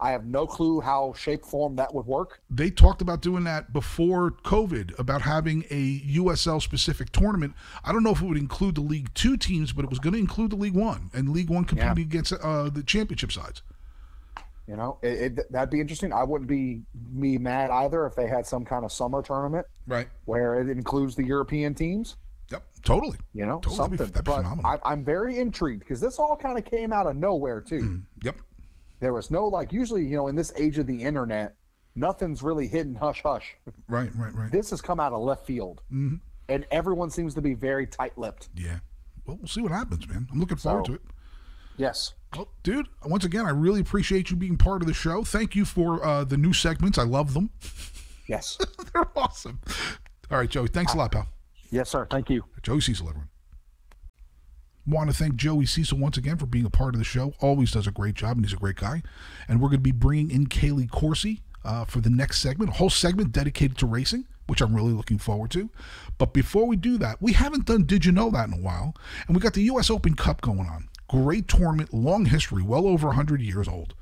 I have no clue how shape form that would work. They talked about doing that before COVID, about having a USL specific tournament. I don't know if it would include the League Two teams, but it was going to include the League One and League One competing against uh, the championship sides. You know, it, it, that'd be interesting. I wouldn't be me mad either if they had some kind of summer tournament Right. where it includes the European teams. Yep. Totally. You know, Totally, that'd be- something. that'd be but. I, I'm very intrigued because this all kind of came out of nowhere too. Yep. There was no like usually, you know, in this age of the internet, nothing's really hidden hush hush. Right. Right. Right. This has come out of left field, Mhm. and everyone seems to be very tight-lipped. Yeah. Well, we'll see what happens, man. I'm looking forward So- to it. Yes. Well, dude, once again, I really appreciate you being part of the show. Thank you for uh, the new segments. I love them. Yes. They're awesome. All right, Joey. Thanks a lot, pal. yes, sir. Thank you. Joey Cecil, everyone. Want to thank Joey Cecil once again for being a part of the show. Always does a great job, and he's a great guy. And we're going to be bringing in Kailey Coursey uh, for the next segment, a whole segment dedicated to racing, which I'm really looking forward to. But before we do that, we haven't done Did You Know That in a while, and we got the U.S. Open Cup going on. Great tournament, long history, well over 100 years old.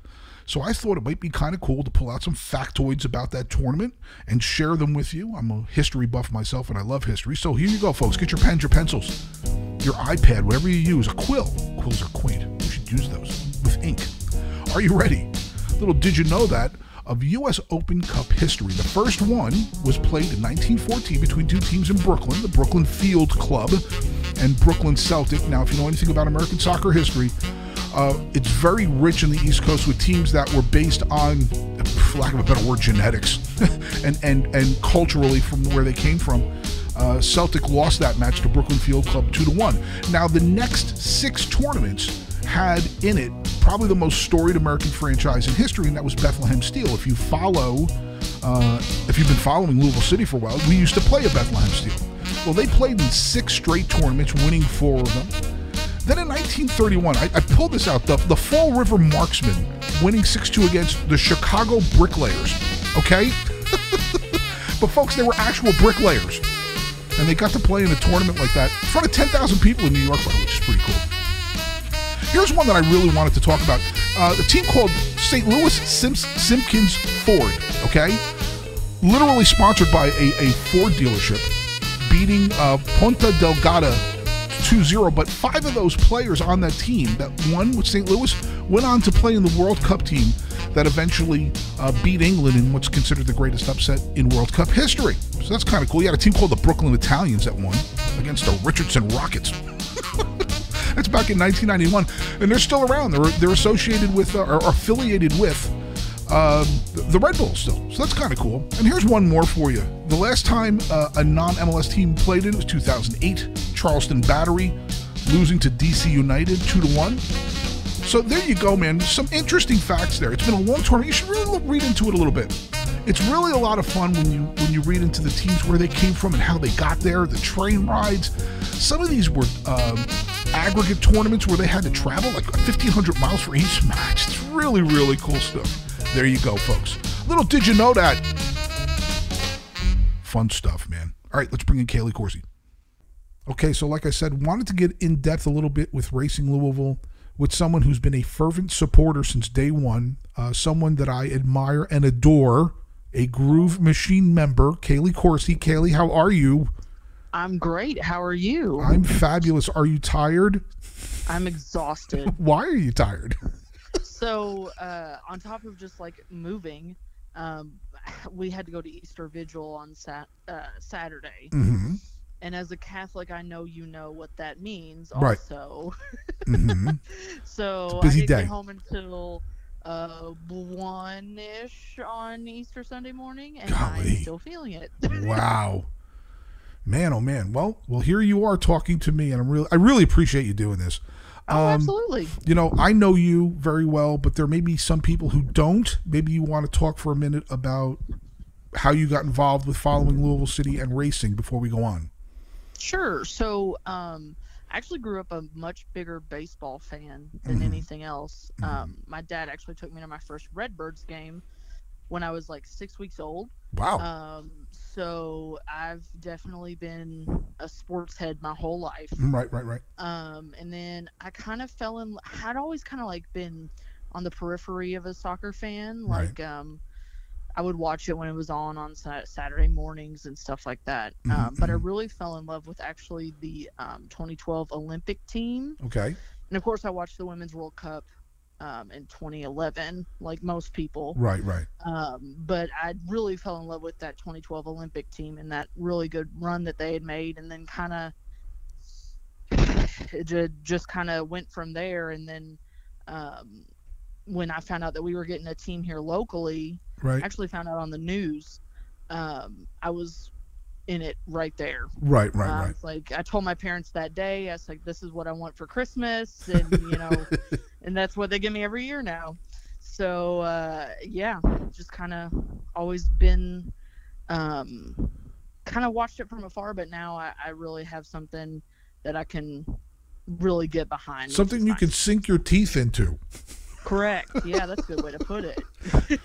So I thought it might be kind of cool to pull out some factoids about that tournament and share them with you. I'm a history buff myself and I love history. So here you go, folks. Get your pens, your pencils, your iPad, whatever you use, a quill. Quills are quaint. You should use those with ink. Are you ready? Little did you know that of U.S. Open Cup history. The first one was played in 1914 between two teams in Brooklyn, the Brooklyn Field Club and Brooklyn Celtic. Now, if you know anything about American soccer history, uh, it's very rich in the East Coast with teams that were based on, for lack of a better word, genetics and, and, and culturally from where they came from. Uh, Celtic lost that match to Brooklyn Field Club 2 to 1. Now, the next six tournaments had in it probably the most storied American franchise in history, and that was Bethlehem Steel. If you follow, uh, if you've been following Louisville City for a while, we used to play at Bethlehem Steel. Well, they played in six straight tournaments, winning four of them. Then in 1931, I, I pulled this out the, the Fall River Marksmen winning 6 2 against the Chicago Bricklayers. Okay? but folks, they were actual bricklayers. And they got to play in a tournament like that in front of 10,000 people in New York, which is pretty cool. Here's one that I really wanted to talk about. Uh, a team called St. Louis Simps- Simpkins Ford, okay? Literally sponsored by a, a Ford dealership, beating uh, Ponta Delgada 2-0 but five of those players on that team that won with St. Louis went on to play in the World Cup team that eventually uh, beat England in what's considered the greatest upset in World Cup history. So that's kind of cool. You had a team called the Brooklyn Italians that won against the Richardson Rockets. that's back in 1991, and they're still around. They're they're associated with uh, or affiliated with um, the Red Bulls still. So that's kind of cool. And here's one more for you. The last time uh, a non MLS team played in was 2008. Charleston Battery losing to DC United 2 to 1. So there you go, man. Some interesting facts there. It's been a long tournament. You should really look, read into it a little bit. It's really a lot of fun when you when you read into the teams where they came from and how they got there, the train rides. Some of these were um, aggregate tournaments where they had to travel like 1,500 miles for each match. It's really really cool stuff. There you go, folks. Little did you know that? Fun stuff, man. All right, let's bring in Kailey Coursey. Okay, so like I said, wanted to get in depth a little bit with Racing Louisville with someone who's been a fervent supporter since day one, uh, someone that I admire and adore, a Groove Machine member, Kailey Coursey. Kailey, how are you? I'm great. How are you? I'm fabulous. Are you tired? I'm exhausted. Why are you tired? So, uh, on top of just like moving, um, we had to go to Easter Vigil on sat- uh, Saturday. Mm-hmm. And as a Catholic, I know you know what that means Right. also. Mm-hmm. so I didn't day. get home until uh, one ish on Easter Sunday morning, and Golly. I'm still feeling it. wow. Man, oh man. Well, well, here you are talking to me, and I'm really, I really appreciate you doing this. Oh, Um, absolutely. You know, I know you very well, but there may be some people who don't. Maybe you want to talk for a minute about how you got involved with following Louisville City and racing before we go on. Sure. So, um, I actually grew up a much bigger baseball fan than Mhm. anything else. Mhm. Um, my dad actually took me to my first Redbirds game when I was like six weeks old. Wow. Um, so I've definitely been a sports head my whole life. right, right, right. Um, and then I kind of fell in. Had always kind of like been on the periphery of a soccer fan. Right. Like, um, I would watch it when it was on on Saturday mornings and stuff like that. Mhm, Um, but I mhm. really fell in love with actually the um, 2012 Olympic team, Okay. and of course I watched the Women's World Cup um, in 2011, like most people. Right, right. Um, but I really fell in love with that 2012 Olympic team and that really good run that they had made, and then kind of it just kind of went from there. And then um, when I found out that we were getting a team here locally, Right. actually found out on the news, um, I was in it right there. Right, right, I right. like, I told my parents that day, I was like, this is what I want for Christmas. And, you know, and that's what they give me every year now. So, uh, yeah, just kind of always been, um, kind of watched it from afar, but now I, I really have something that I can really get behind. Something you nice. can sink your teeth into. Correct. Yeah, that's a good way to put it.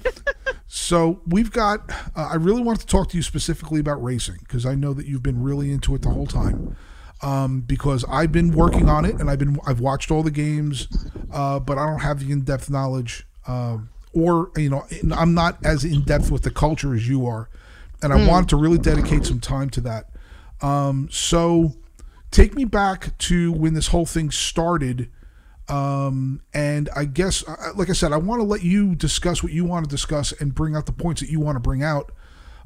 So we've got. Uh, I really wanted to talk to you specifically about racing because I know that you've been really into it the whole time. Um, because I've been working on it and I've been I've watched all the games, uh, but I don't have the in depth knowledge, uh, or you know I'm not as in depth with the culture as you are, and I wanted to really dedicate some time to that. Um, so take me back to when this whole thing started. Um, and I guess, like I said, I want to let you discuss what you want to discuss and bring out the points that you want to bring out.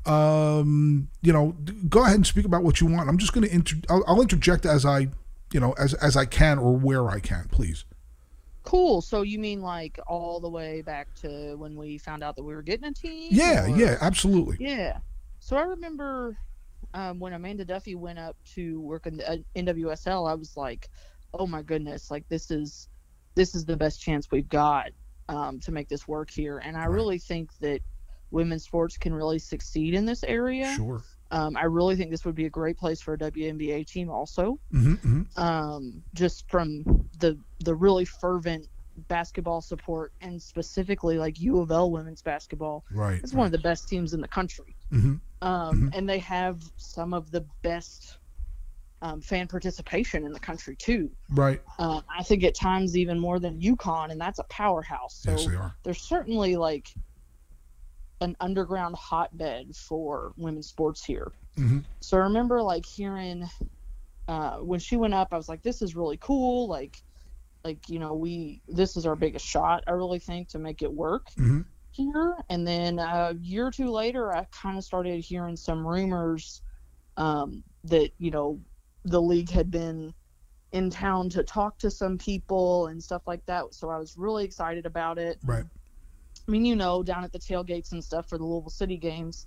Um, you know, go ahead and speak about what you want. I'm just going to inter- I'll, I'll interject as I, you know, as as I can or where I can, please. Cool. So you mean like all the way back to when we found out that we were getting a team? Yeah, or- yeah, absolutely. Yeah. So I remember um, when Amanda Duffy went up to work in the uh, NWSL, I was like, "Oh my goodness! Like this is this is the best chance we've got um, to make this work here." And I Right. really think that women's sports can really succeed in this area. Sure. Um, I really think this would be a great place for a WNBA team, also hmm hmm um, just from the the really fervent basketball support and specifically like U of L women's basketball. Right. It's one of the best teams in the country, Mm-hmm, um, Mhm. and they have some of the best um, fan participation in the country too. Right. Um, I think at times even more than UConn, and that's a powerhouse. So yes, they are. there's certainly like an underground hotbed for women's sports here. hmm So I remember like hearing uh, when she went up, I was like, "This is really cool." Like, like you know, we this is our biggest shot. I really think to make it work Mhm. here. And then a year or two later, I kind of started hearing some rumors um, that you know the league had been in town to talk to some people and stuff like that. So I was really excited about it. Right. I mean, you know, down at the tailgates and stuff for the Louisville City games,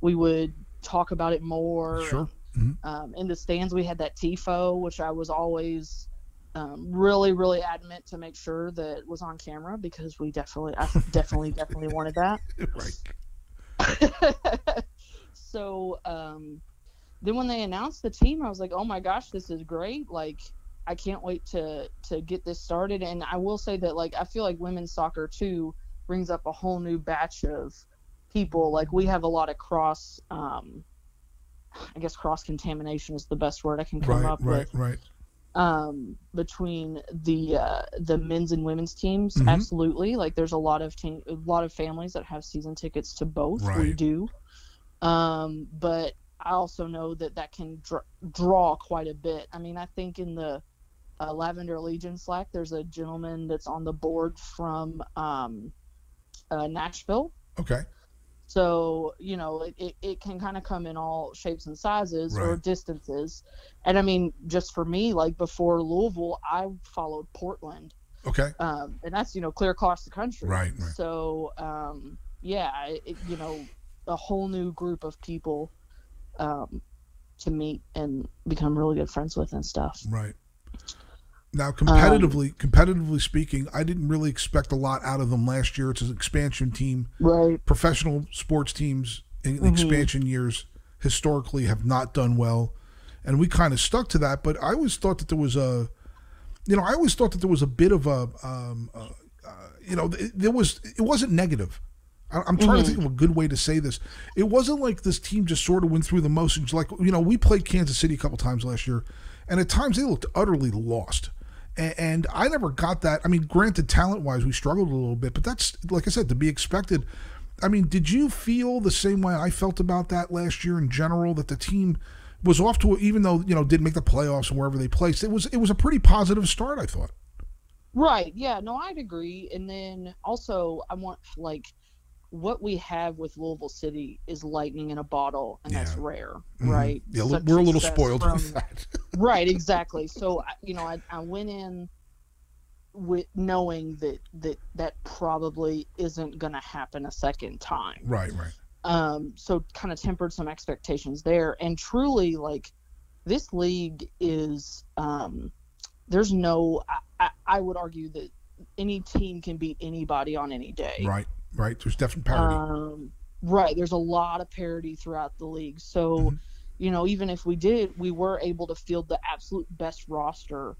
we would talk about it more. Sure. Um, in the stands, we had that TIFO, which I was always um, really, really adamant to make sure that was on camera because we definitely, I definitely, definitely wanted that. Right. so um, then when they announced the team, I was like, oh my gosh, this is great. Like, I can't wait to to get this started. And I will say that like I feel like women's soccer too brings up a whole new batch of people. Like we have a lot of cross. Um, I guess cross contamination is the best word I can come Right. up Right. with Right. um, between the uh, the men's and women's teams. Mhm. Absolutely, like there's a lot of team, a lot of families that have season tickets to both. We do, um, but I also know that that can dr- draw quite a bit. I mean, I think in the uh, Lavender Legion Slack, there's a gentleman that's on the board from um, uh, Nashville. Okay. So, you know, it, it, it can kind of come in all shapes and sizes or Right. distances. And I mean, just for me, like before Louisville, I followed Portland. Okay. Um, and that's, you know, clear across the country. Right, right. So, um, yeah, it- you know, a whole new group of people um, to meet and become really good friends with and stuff. Right. Now, Um, competitively, competitively speaking, I didn't really expect a lot out of them last year. It's an expansion team. Right. Professional sports teams in Mhm. expansion years historically have not done well, and we kind of stuck to that. But I always thought that there was a, you know, I always thought that there was a bit of a, um, uh, uh, you know, there was it wasn't negative. I'm trying to mm-hmm. think of a good way to say this. It wasn't like this team just sort of went through the motions. Like you know, we played Kansas City a couple times last year, and at times they looked utterly lost. A- And I never got that. I mean, granted, talent wise, we struggled a little bit, but that's like I said, to be expected. I mean, did you feel the same way I felt about that last year in general? That the team was off to, even though you know didn't make the playoffs and wherever they placed, it was it was a pretty positive start. I thought. Right. Yeah. No, I'd agree. And then also, I want like what we have with Louisville City is lightning in a bottle, and that's Yeah. rare, Mhm. right? Yeah, Such we're a little spoiled from- with that. right. Exactly. So you know, I, I went in with knowing that that that probably isn't going to happen a second time. right, right. um so kind of tempered some expectations there and truly like this league is um there's no I, I, I would argue that any team can beat anybody on any day Right, right. There's definite parity. um right there's a lot of parity throughout the league so Mhm. you know even if we did we were able to field the absolute best roster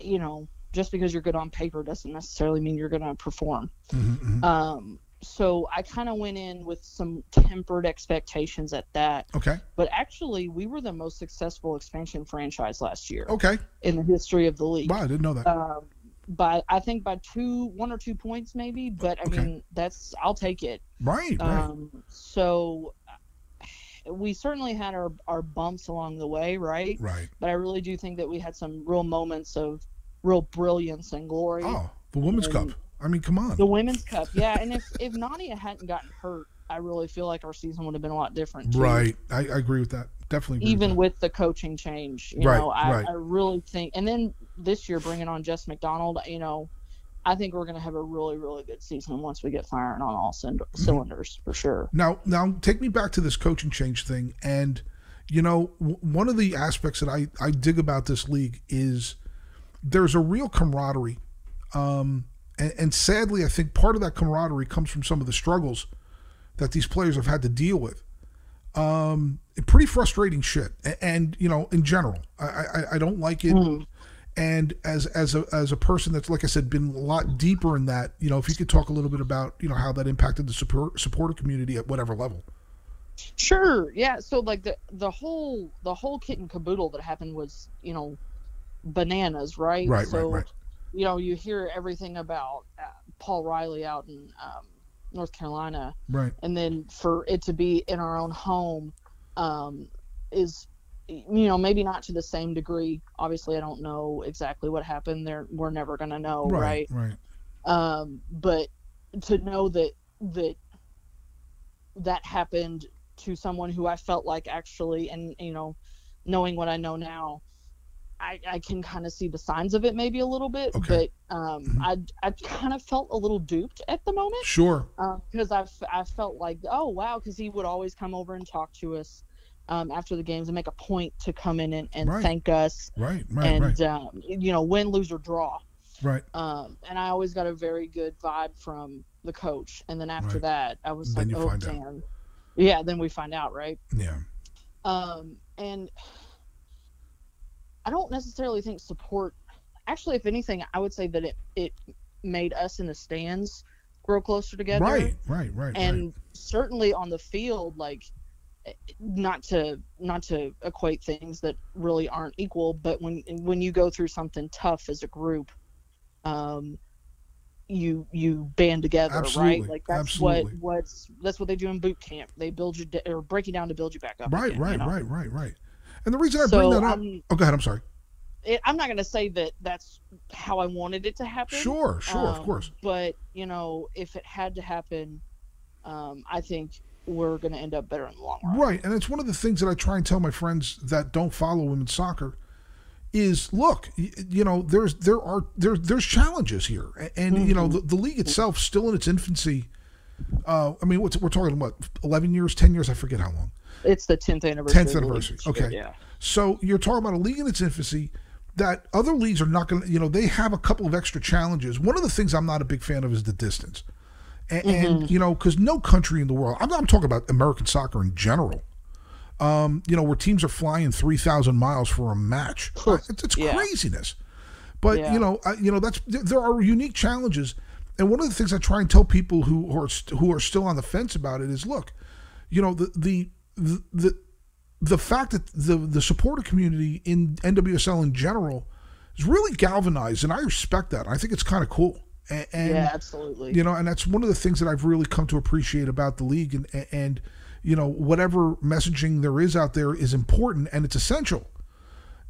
you know just because you're good on paper doesn't necessarily mean you're going to perform Mhm, mhm. um, so I kind of went in with some tempered expectations at that. okay, But actually, we were the most successful expansion franchise last year okay. in the history of the league. Wow, I didn't know that. Um, by I think by two, one or two points maybe. But I Okay. mean, that's I'll take it. right, right. Um, so uh, we certainly had our our bumps along the way, right? right. But I really do think that we had some real moments of real brilliance and glory. Oh, the Women's Cup. I mean, come on. The women's cup, yeah. And if if Nadia hadn't gotten hurt, I really feel like our season would have been a lot different. Too. Right. I, I agree with that. Definitely. Even with, the coaching change, you Right, know, I, right. I really think. And then this year, bringing on Jess McDonald, you know, I think we're going to have a really, really good season once we get firing on all Mm-hmm. cylinders for sure. now, now take me back to this coaching change thing. And, you know, w- one of the aspects that I, I dig about this league is there's a real camaraderie. Um, and, and sadly, I think part of that camaraderie comes from some of the struggles that these players have had to deal with. Um, pretty frustrating shit. And, you know, in general, I, I, I don't like it. Mhm. and as as a as a person that's like I said been a lot deeper in that, you know, if you could talk a little bit about you know how that impacted the support supporter community at whatever level. Sure, yeah. So like the the whole the whole kit and caboodle that happened was you know bananas, right? Right, right, so, right. You know, you hear everything about uh, Paul Riley out in um, North Carolina, Right. and then for it to be in our own home um, is you know maybe not to the same degree obviously i don't know exactly what happened there we're never going to know right, Right. um but to know that that that happened to someone who i felt like actually and you know knowing what i know now i i can kind of see the signs of it maybe a little bit Okay. but um Mhm. i i kind of felt a little duped at the moment Sure. because I, f- I felt like oh wow because he would always come over and talk to us um, after the games and make a point to come in and, and Right. thank us Right. Right. and right. um, you know win lose or draw Right. um, and I always got a very good vibe from the coach and then after Right. that I was Then like oh find out. yeah then we find out right Yeah. um, and I don't necessarily think support. Actually, if anything, I would say that it it made us in the stands grow closer together. Right. Right. Right. And right. certainly on the field, like eh, not to not to equate things that really aren't equal, but when when you go through something tough as a group, um, you you band together, Absolutely, right? Like that's absolutely. what what's that's what they do in boot camp. They build you da- or break you down to build you back up. Right. again, Right. you know? Right. Right. Right. And the reason I So, bring that up. um, oh, go ahead. I'm sorry. it, I'm not going to say that that's how I wanted it to happen. Sure. Sure. of um, course. But you know, if it had to happen, um, I think we're going to end up better in the long run. Right, and it's one of the things that I try and tell my friends that don't follow women's soccer is look, you know, there's there are there's there's challenges here, and you know the, the league itself still in its infancy. Uh, I mean, what's, we're talking what eleven years, ten years, I forget how long. It's the 10th anniversary. 10th of the league anniversary, okay. Yeah. So you're talking about a league in its infancy that other leagues are not going to, you know, they have a couple of extra challenges. One of the things I'm not a big fan of is the distance. And, and you know, because no country in the world, I'm, I'm talking about American soccer in general, Um, you know, where teams are flying three thousand miles for a match. it's it's Yeah. craziness. But Yeah. you know, uh, you know that's there are unique challenges, and one of the things I try and tell people who are st- who are still on the fence about it is, look, you know, the the the the, the fact that the the supporter community in NWSL in general is really galvanized, and I respect that. I think it's kind of cool. And, and yeah, absolutely. you know, and that's one of the things that I've really come to appreciate about the league, and and you know, whatever messaging there is out there is important and it's essential,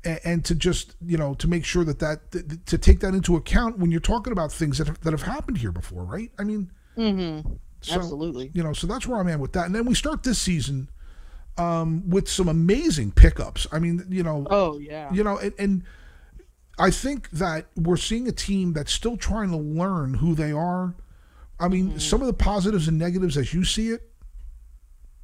and, and to just you know to make sure that that th- to take that into account when you're talking about things that have, that have happened here before, right? I mean, mm-hmm. so, Absolutely. you know, so that's where I'm at with that, and then we start this season um, with some amazing pickups. I mean, you know, Oh yeah. you know, and, and I think that we're seeing a team that's still trying to learn who they are. I mean, mm-hmm. some of the positives and negatives as you see it.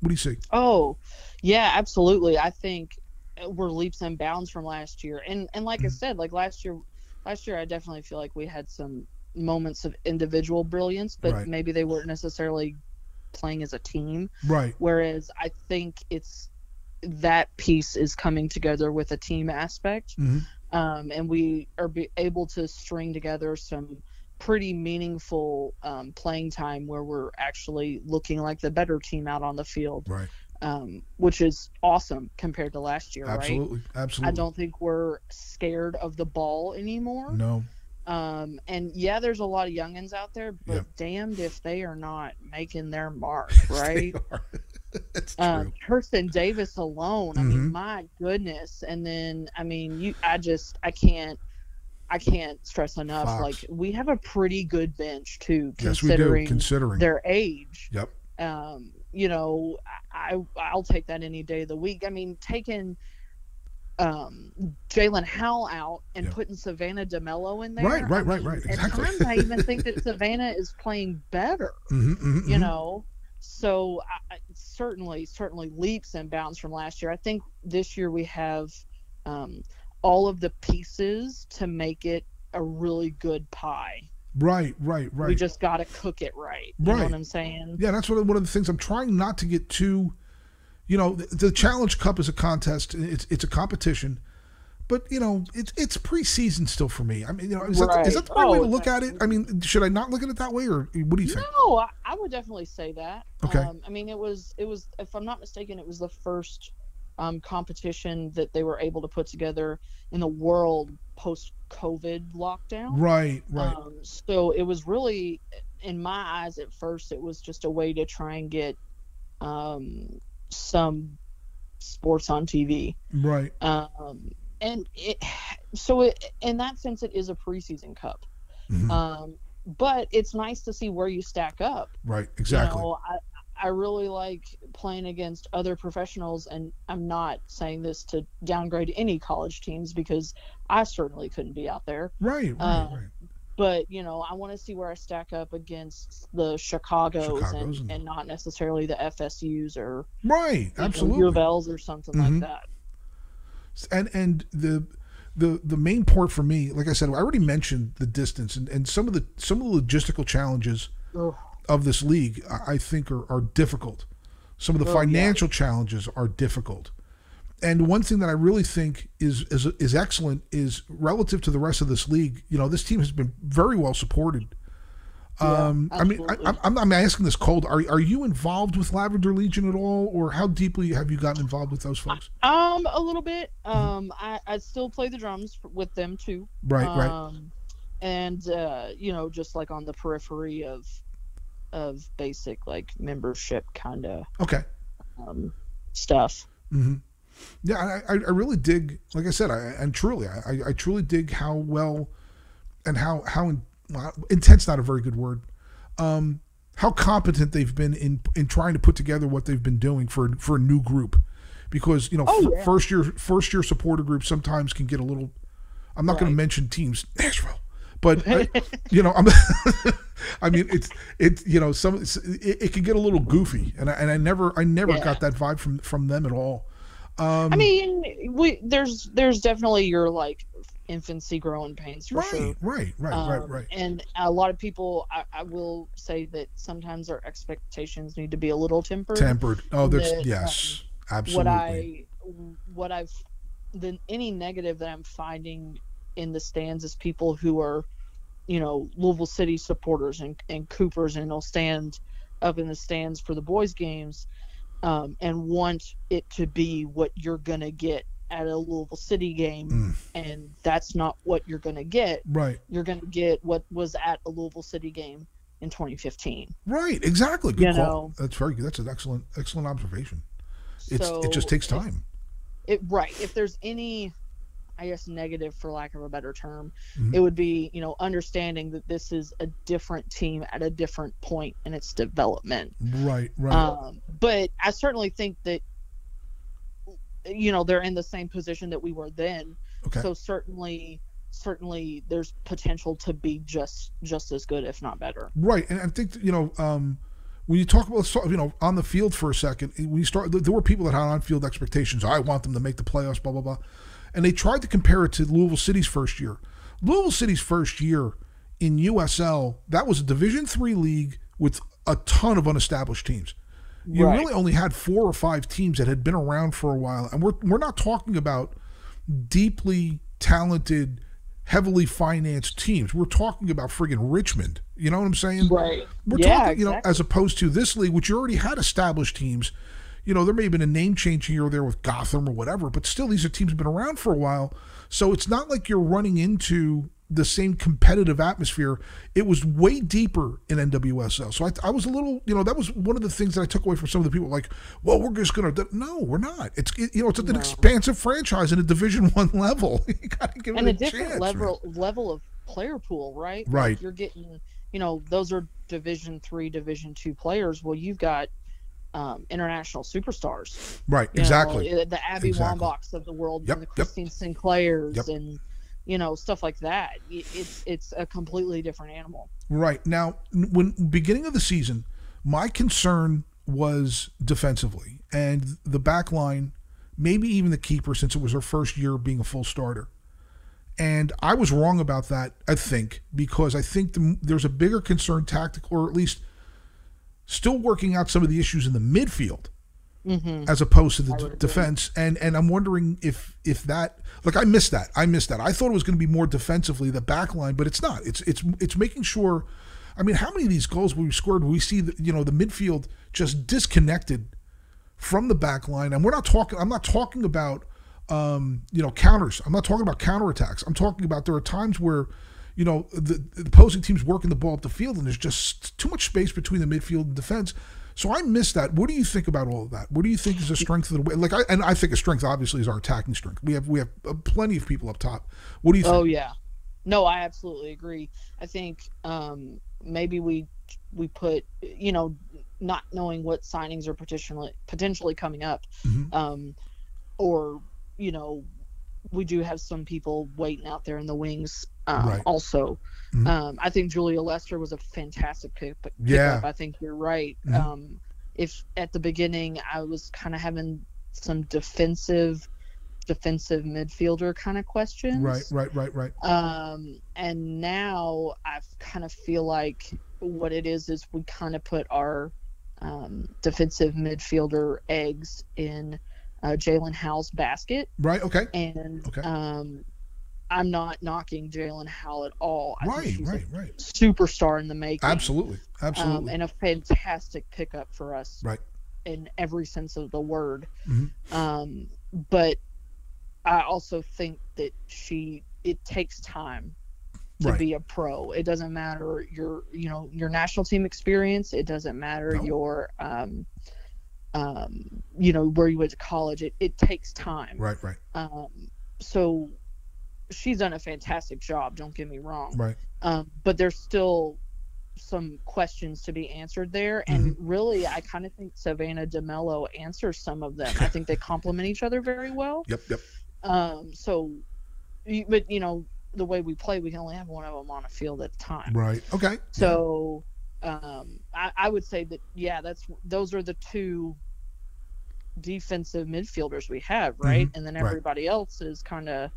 What do you see? Oh, yeah, absolutely. I think uh, we're leaps and bounds from last year, and and like I mm. said, like last year, last year I definitely feel like we had some moments of individual brilliance, but Right. maybe they weren't necessarily playing as a team. Right. Whereas I think it's that piece is coming together with a team aspect, Mhm. um, and we are be able to string together some pretty meaningful um, playing time where we're actually looking like the better team out on the field, Right. um, which is awesome compared to last year, right? Absolutely. Absolutely. I don't think we're scared of the ball anymore. No. Um, and yeah, there's a lot of youngins out there, but Yeah. damned if they are not making their mark, right? That's true. um, Kirsten Davis alone. I Mhm. mean, my goodness. And then, I mean, you, I just, I can't, I can't stress enough. Fox. Like, we have a pretty good bench too, yes, we do. considering Considering. their age. Yep. Um, you know, I, I'll take that any day of the week. I mean, taking um, Jaelin Howell out and Yeah. putting Savannah DeMello in there. Right, right, right, right, At times, I even think that Savannah is playing better Mhm, mhm, you mhm. know so I, certainly certainly leaps and bounds from last year i think this year we have um, all of the pieces to make it a really good pie Right. Right. Right. we just got to cook it right you know Right. what i'm saying Yeah, that's one of, one of the things I'm trying not to get too. You know, the, the Challenge Cup is a contest. It's it's a competition, but you know, it's it's preseason still for me. I mean, you know, is, that, is that the right Right. way to Oh, look at it? I mean, should I not look at it that way, or what do you think? no I, I would definitely say that Okay. um, i mean it was it was if i'm not mistaken it was the first um, competition that they were able to put together in the world post covid lockdown Right. Right. Um, so it was really, in my eyes, at first, it was just a way to try and get um, some sports on TV. right. Um, and it, so it, in that sense, it is a preseason cup. Mhm. Um, but it's nice to see where you stack up. right. Exactly. You know, I, I really like playing against other professionals, and I'm not saying this to downgrade any college teams because I certainly couldn't be out there right. Right. uh, right. But you know, I want to see where I stack up against the Chicago's, Chicago's and, and- not necessarily the FSU's or Right. you know, Absolutely. U of L's or something Mhm. like that. and and the the the main part for me, like I said, I already mentioned the distance and, and some of the some of the logistical challenges Ugh. of this league. I I think are, are difficult. Some of the Oh, yeah. financial challenges are difficult. And one thing that I really think is, is is excellent is relative to the rest of this league. You know, this team has been very well supported. Yeah, Um, I mean, I, I'm, I'm asking this cold. Are are you involved with Lavender Legion at all, or how deeply have you gotten involved with those folks? Um, a little bit. Um, I, I still play the drums with them too. Right, right. Um, and uh, you know, just like on the periphery of of basic like membership kind of Okay. um, stuff. hmm Yeah, I, I really dig. Like I said, I and truly, I, I- truly dig how well and how how in, well, intense. Not a very good word. Um, how competent they've been in in trying to put together what they've been doing for for a new group, because you know Oh, f- yeah. first year first year supporter groups sometimes can get a little. I'm not going to mention teams Nashville, but I, you know I'm. I mean it's it's you know some it, it can get a little goofy, and I, and I never I never Yeah. got that vibe from from them at all. Um, I mean, we there's there's definitely your like infancy growing pains for right, sure. right, right, Um, right, right. And a lot of people, I, I will say that sometimes our expectations need to be a little tempered. Tempered. Oh, there's that, yes, Absolutely. what I what I've then any negative that I'm finding in the stands is people who are, you know, Louisville City supporters and, and Coopers and they'll stand up in the stands for the boys games um, and want it to be what you're gonna get at a Louisville City game Mm. and that's not what you're gonna get. right. You're gonna get what was at a Louisville City game in 2015. Right. Exactly. Good You call. know. That's very good. That's an excellent excellent observation. It's so it just takes time. it right if there's any i guess negative for lack of a better term Mhm. it would be you know understanding that this is a different team at a different point in its development right. Right. um, but i certainly think that you know they're in the same position that we were then okay. so certainly certainly there's potential to be just just as good if not better Right, and I think you know um, when you talk about you know on the field for a second, when you start, there were people that had on-field expectations. I want them to make the playoffs, blah blah blah, and they tried to compare it to Louisville City's first year. Louisville City's first year in USL, that was a Division three league with a ton of unestablished teams. You Right. really only had four or five teams that had been around for a while, and we're we're not talking about deeply talented, heavily financed teams. We're talking about friggin' Richmond. You know what I'm saying? right We're yeah talking, you know, as opposed to this league, which you already had established teams. You know, there may have been a name change here or there with Gotham or whatever, but still, these are teams have been around for a while. So it's not like you're running into the same competitive atmosphere. It was way deeper in NWSL. So I, I was a little, you know, that was one of the things that I took away from some of the people. Like, well, we're just gonna. No, we're not. It's it, you know, it's an No. expansive franchise in a Division One level. you gotta give and it a a, different chance, level level of player pool, right? Like, Right. you're getting, you know, those are Division three, Division two players. Well, you've got um, international superstars. Right, you exactly. know, the Abby Exactly. Wambachs of the world, Yep, and the yep. Christine Sinclairs, Yep. and you know stuff like that. It's it's a completely different animal. Right now, when beginning of the season, my concern was defensively and the back line, maybe even the keeper, since it was her first year being a full starter. And I was wrong about that, I think, because I think the, there's a bigger concern, tactical, or at least still working out some of the issues in the midfield hmm as opposed to the d- defense. And and I'm wondering if if that like I missed that. I missed that. I thought it was going to be more defensively the back line, but it's not. It's it's it's making sure. I mean, how many of these goals we scored? We see the, you know the midfield just disconnected from the back line, and we're not talking. I'm not talking about um, you know counters. I'm not talking about counterattacks. I'm talking about there are times where you know the, the opposing team's working the ball up the field, and there's just too much space between the midfield and defense. So I miss that. What do you think about all of that? What do you think is the strength of the way? Like, I, and I think a strength obviously is our attacking strength. We have we have uh, plenty of people up top. What do you think? Oh yeah, no, I absolutely agree. I think um, maybe we we put you know not knowing what signings are potentially potentially coming up, Mhm. um, or you know we do have some people waiting out there in the wings. Um, Right. Also, Mhm. um, I think Julia Lester was a fantastic pick. pick Yeah. I think you're right. Mhm. Um, if at the beginning I was kind of having some defensive defensive midfielder kind of questions Right, right, right, right. um and now i kind of feel like what it is is we kind of put our um, defensive midfielder eggs in uh, Jaelin Howell's basket Right. Okay. and Okay. um i'm not knocking Jaelin Howell at all I Right. Right. a Right. superstar in the making Absolutely. um, Absolutely. and a fantastic pickup for us Right. in every sense of the word Mhm. um, but i also think that she it takes time to Right. be a pro it doesn't matter your you know your national team experience it doesn't matter No. your um, um, you know where you went to college it, it takes time Right. Right. um, so she's done a fantastic job don't get me wrong Right. um, but there's still some questions to be answered there and Mm-hmm. really i kind of think Savannah DeMelo answers some of them i think they complement each other very well Yep. Yep. um, so but you know the way we play we can only have one of them on a field at a time Right. Okay. so um, I, I would say that yeah that's those are the two defensive midfielders we have right and then Mm-hmm. right. everybody else is kind of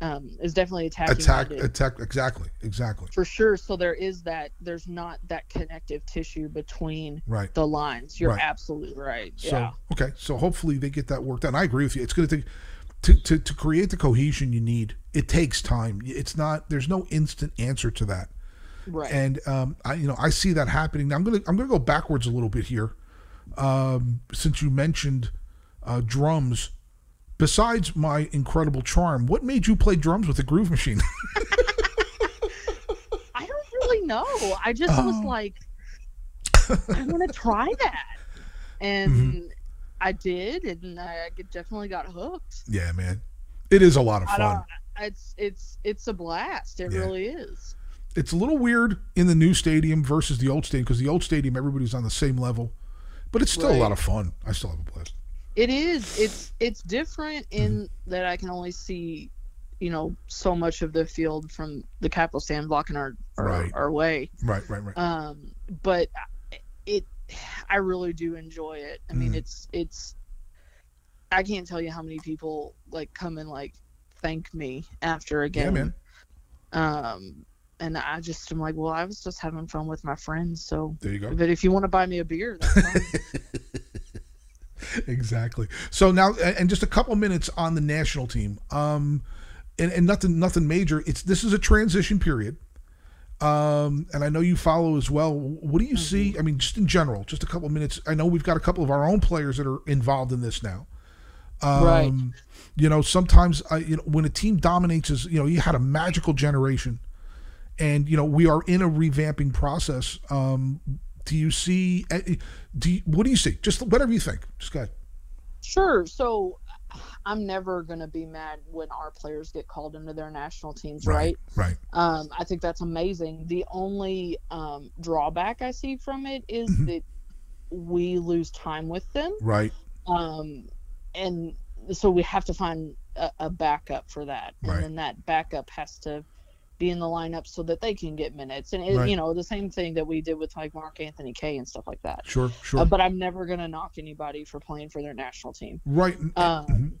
um, is definitely attacking attack attack exactly exactly for sure. So there is that. There's not that connective tissue between right the lines. You're Right. absolutely right. so yeah. okay so hopefully they get that worked out and i agree with you it's going to take to, to, to create the cohesion you need it takes time it's not there's no instant answer to that Right. and um, I, you know, I see that happening. Now I'm gonna I'm gonna go backwards a little bit here, um, since you mentioned uh, drums. Besides my incredible charm, what made you play drums with the Groove Machine? I don't really know. I just was Oh. like, I want to try that, and Mm-hmm. I did, and I definitely got hooked. yeah, man, it is a lot of fun. It's it's it's a blast. It Yeah. really is. It's a little weird in the new stadium versus the old stadium because the old stadium everybody's on the same level, but it's still a lot of fun. I still have a blast. It is. It's it's different in that I can only see, you know, so much of the field from the capital stand blocking our our, Right. our way. Right, right, right. Um, but it, I really do enjoy it. I mean, Mhm. it's it's. I can't tell you how many people like come and like thank me after a Yeah, game. man. Um, and I just am like, well, I was just having fun with my friends. So, There you go. but if you want to buy me a beer, that's fine. exactly. So now, and just a couple minutes on the national team. Um, and, and nothing, nothing major. It's this is a transition period. Um, and I know you follow as well. What do you see? I mean, just in general, just a couple minutes. I know we've got a couple of our own players that are involved in this now. Um, Right. You know, sometimes I, you know, when a team dominates, is you know, you had a magical generation, and you know, we are in a revamping process. Um, do you see? eh, Do you, what do you see? Just whatever you think. Just go ahead. Sure. So I'm never going to be mad when our players get called into their national teams, right? Right. Um, I think that's amazing. The only um, drawback I see from it is Mhm. that we lose time with them. Right. Um, and so we have to find a, a backup for that. And Right. then that backup has to be in the lineup so that they can get minutes. And, it, Right. you know, the same thing that we did with like Mark-Anthony Kaye and stuff like that. Sure. Sure. Uh, but I'm never going to knock anybody for playing for their national team. right. Um, Mhm.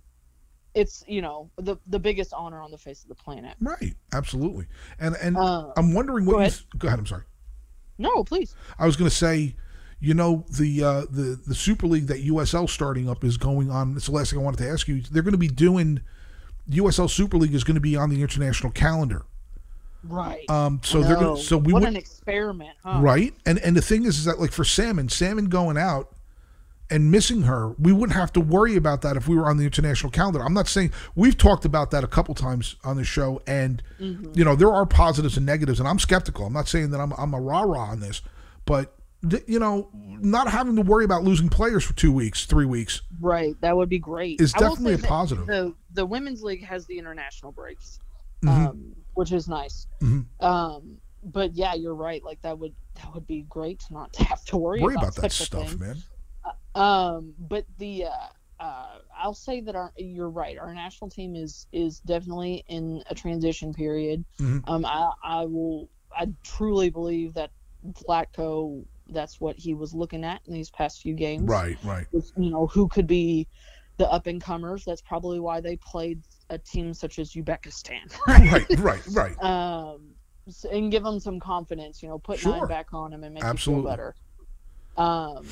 It's you know the the biggest honor on the face of the planet. Right. Absolutely. And and Uh, I'm wondering what go you. ahead. s- Go ahead. I'm sorry. no, please. I was going to say, you know, the uh, the the Super League that USL starting up is going on. It's the last thing I wanted to ask you. They're going to be doing USL Super League is going to be on the international calendar. Right. Um, so they're No, going to so we what would an experiment, huh? right. And and the thing is, is that like for salmon, salmon going out and missing her, we wouldn't have to worry about that if we were on the international calendar. I'm not saying we've talked about that a couple times on the show, and Mm-hmm. you know there are positives and negatives, and I'm skeptical. I'm not saying that I'm I'm a rah rah on this, but th- you know, not having to worry about losing players for two weeks, three weeks Right. That would be great. is I definitely a positive. The the women's league has the international breaks, Mhm. um, which is nice. Mhm. Um, but yeah, you're right. Like that would that would be great to not to have to worry, Worry about that stuff, man. Um, but the uh, uh, I'll say that our you're right. Our national team is is definitely in a transition period. Mhm. Um, I I will I truly believe that Vlatko that's what he was looking at in these past few games. Right, right. You know who could be the up and comers. That's probably why they played a team such as Uzbekistan. right, right, right. um, and give them some confidence. You know, put Sure. nine back on them and make Absolutely. feel better. Um,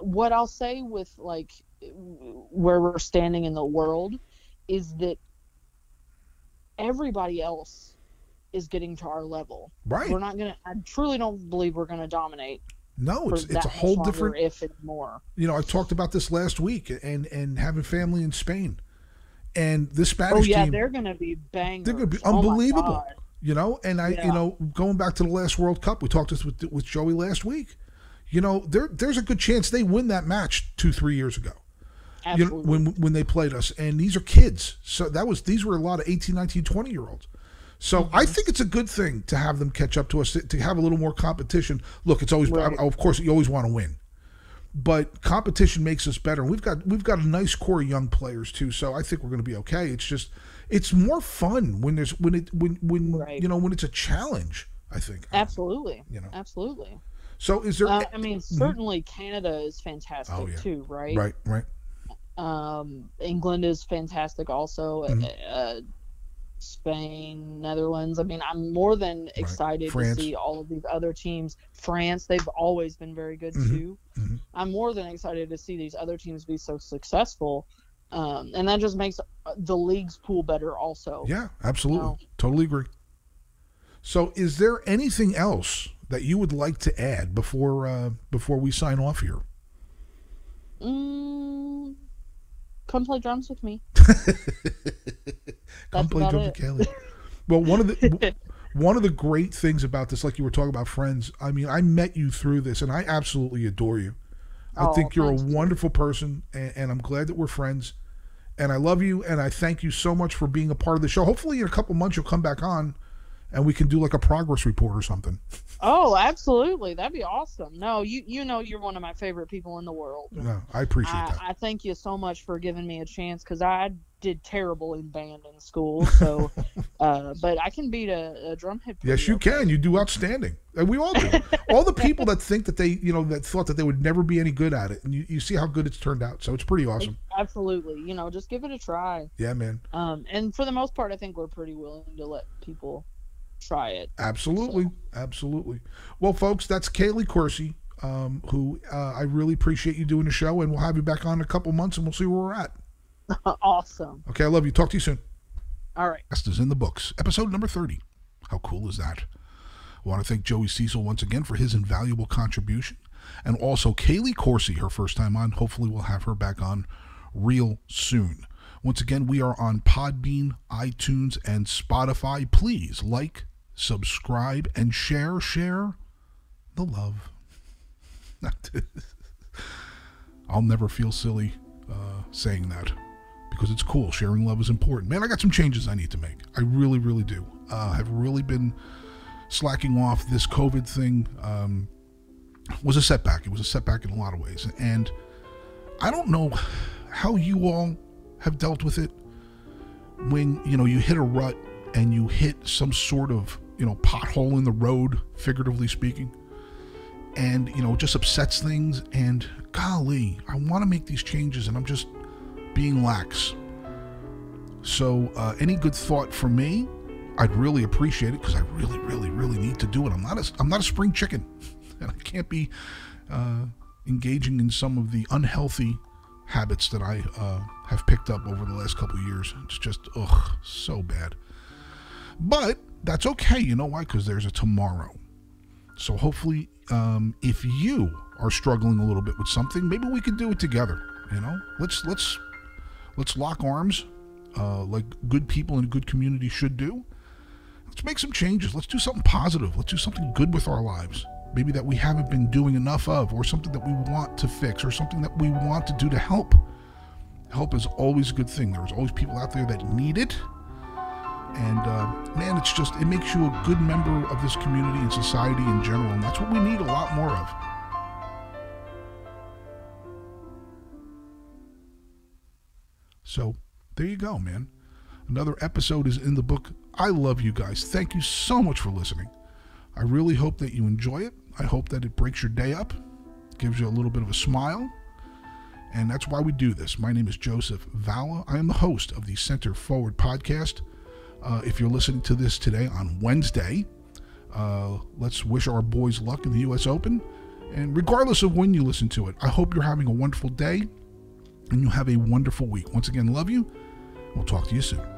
what I'll say with like where we're standing in the world is that everybody else is getting to our level. Right. We're not gonna. I truly don't believe we're gonna dominate. No, it's it's a whole different if anymore. you know, I talked about this last week and and having family in Spain. And this Oh Spanish yeah, team they're gonna be bangers. They're gonna be Oh, unbelievable. God. you know and i Yeah. you know going back to the last world cup we talked this with with joey last week you know there there's a good chance they win that match two three years ago you know when when they played us and these are kids so that was these were a lot of 18 19 20 year olds so Mm-hmm. I think it's a good thing to have them catch up to us to, to have a little more competition. Look, it's always Right. of course you always want to win, but competition makes us better. We've got we've got a nice core of young players too, so I think we're going to be okay. It's just it's more fun when there's when it when when Right. you know when it's a challenge. I think Absolutely. You know. Absolutely. So is there Uh, I mean, certainly Canada is fantastic Oh, yeah. too, right? right right Um, England is fantastic also. Mhm. Uh, Spain, Netherlands. I mean, I'm more than excited France. to see all of these other teams. France, they've always been very good Mhm. too. Mhm. I'm more than excited to see these other teams be so successful. Um, and that just makes uh, the league's pool better also. Yeah, absolutely. No. Totally agree. So, is there anything else that you would like to add before uh, before we sign off here? Mm, come play drums with me. Come play drums it. with Kailey. Well, one of the one of the great things about this, like you were talking about friends, I mean, I met you through this, and I absolutely adore you. I Oh, think you're a wonderful person, and, and I'm glad that we're friends. And I love you, and I thank you so much for being a part of the show. Hopefully, in a couple months, you'll come back on, and we can do like a progress report or something. Oh, absolutely. That'd be awesome. No, you you know you're one of my favorite people in the world. No, I appreciate I, that. I thank you so much for giving me a chance because I did terrible in band in school. So, uh, but I can beat a, a drum hit. Yes, you okay. can. You do outstanding. And we all do. all the people that think that they, you know, that thought that they would never be any good at it, and you, you see how good it's turned out. So it's pretty awesome. Absolutely. You know, just give it a try. Yeah, man. Um, and for the most part, I think we're pretty willing to let people try it. Absolutely, absolutely. Well, folks, that's Kailey Coursey, um, who uh, I really appreciate you doing the show, and we'll have you back on in a couple months, and we'll see where we're at. awesome. Okay, I love you. Talk to you soon. All right. Guest is in the books. Episode number 30. How cool is that? I want to thank Joey Cecil once again for his invaluable contribution. And also Kailey Coursey, her first time on. Hopefully, we'll have her back on real soon. Once again, we are on Podbean, iTunes, and Spotify. Please like, subscribe, and share. Share the love. I'll never feel silly uh, saying that because it's cool. Sharing love is important. Man, I got some changes I need to make. I really, really do. Uh, I've really been slacking off. This COVID thing um, was a setback. It was a setback in a lot of ways. And I don't know how you all have dealt with it when, you know, you hit a rut and you hit some sort of, you know, pothole in the road, figuratively speaking. And, you know, it just upsets things. And golly, I want to make these changes and I'm just being lax. So, uh, any good thought for me, I'd really appreciate it because I really, really, really need to do it. I'm not a, I'm not a spring chicken, and I can't be uh, engaging in some of the unhealthy habits that I uh, have picked up over the last couple years. It's just ugh, so bad. But that's okay. You know why? Because there's a tomorrow. So hopefully, um, if you are struggling a little bit with something, maybe we could do it together. You know, let's let's let's lock arms, uh, like good people in a good community should do. Let's make some changes. Let's do something positive. Let's do something good with our lives. Maybe that we haven't been doing enough of, or something that we want to fix, or something that we want to do to help. Help is always a good thing. There's always people out there that need it. And uh, man, it's just, it makes you a good member of this community and society in general. And that's what we need a lot more of. So there you go, man. Another episode is in the book. I love you guys. Thank you so much for listening. I really hope that you enjoy it. I hope that it breaks your day up, gives you a little bit of a smile. And that's why we do this. My name is Joseph Valla. I am the host of the Center Forward podcast. Uh, if you're listening to this today on Wednesday, uh, let's wish our boys luck in the U.S. Open. And regardless of when you listen to it, I hope you're having a wonderful day and you have a wonderful week. Once again, love you. We'll talk to you soon.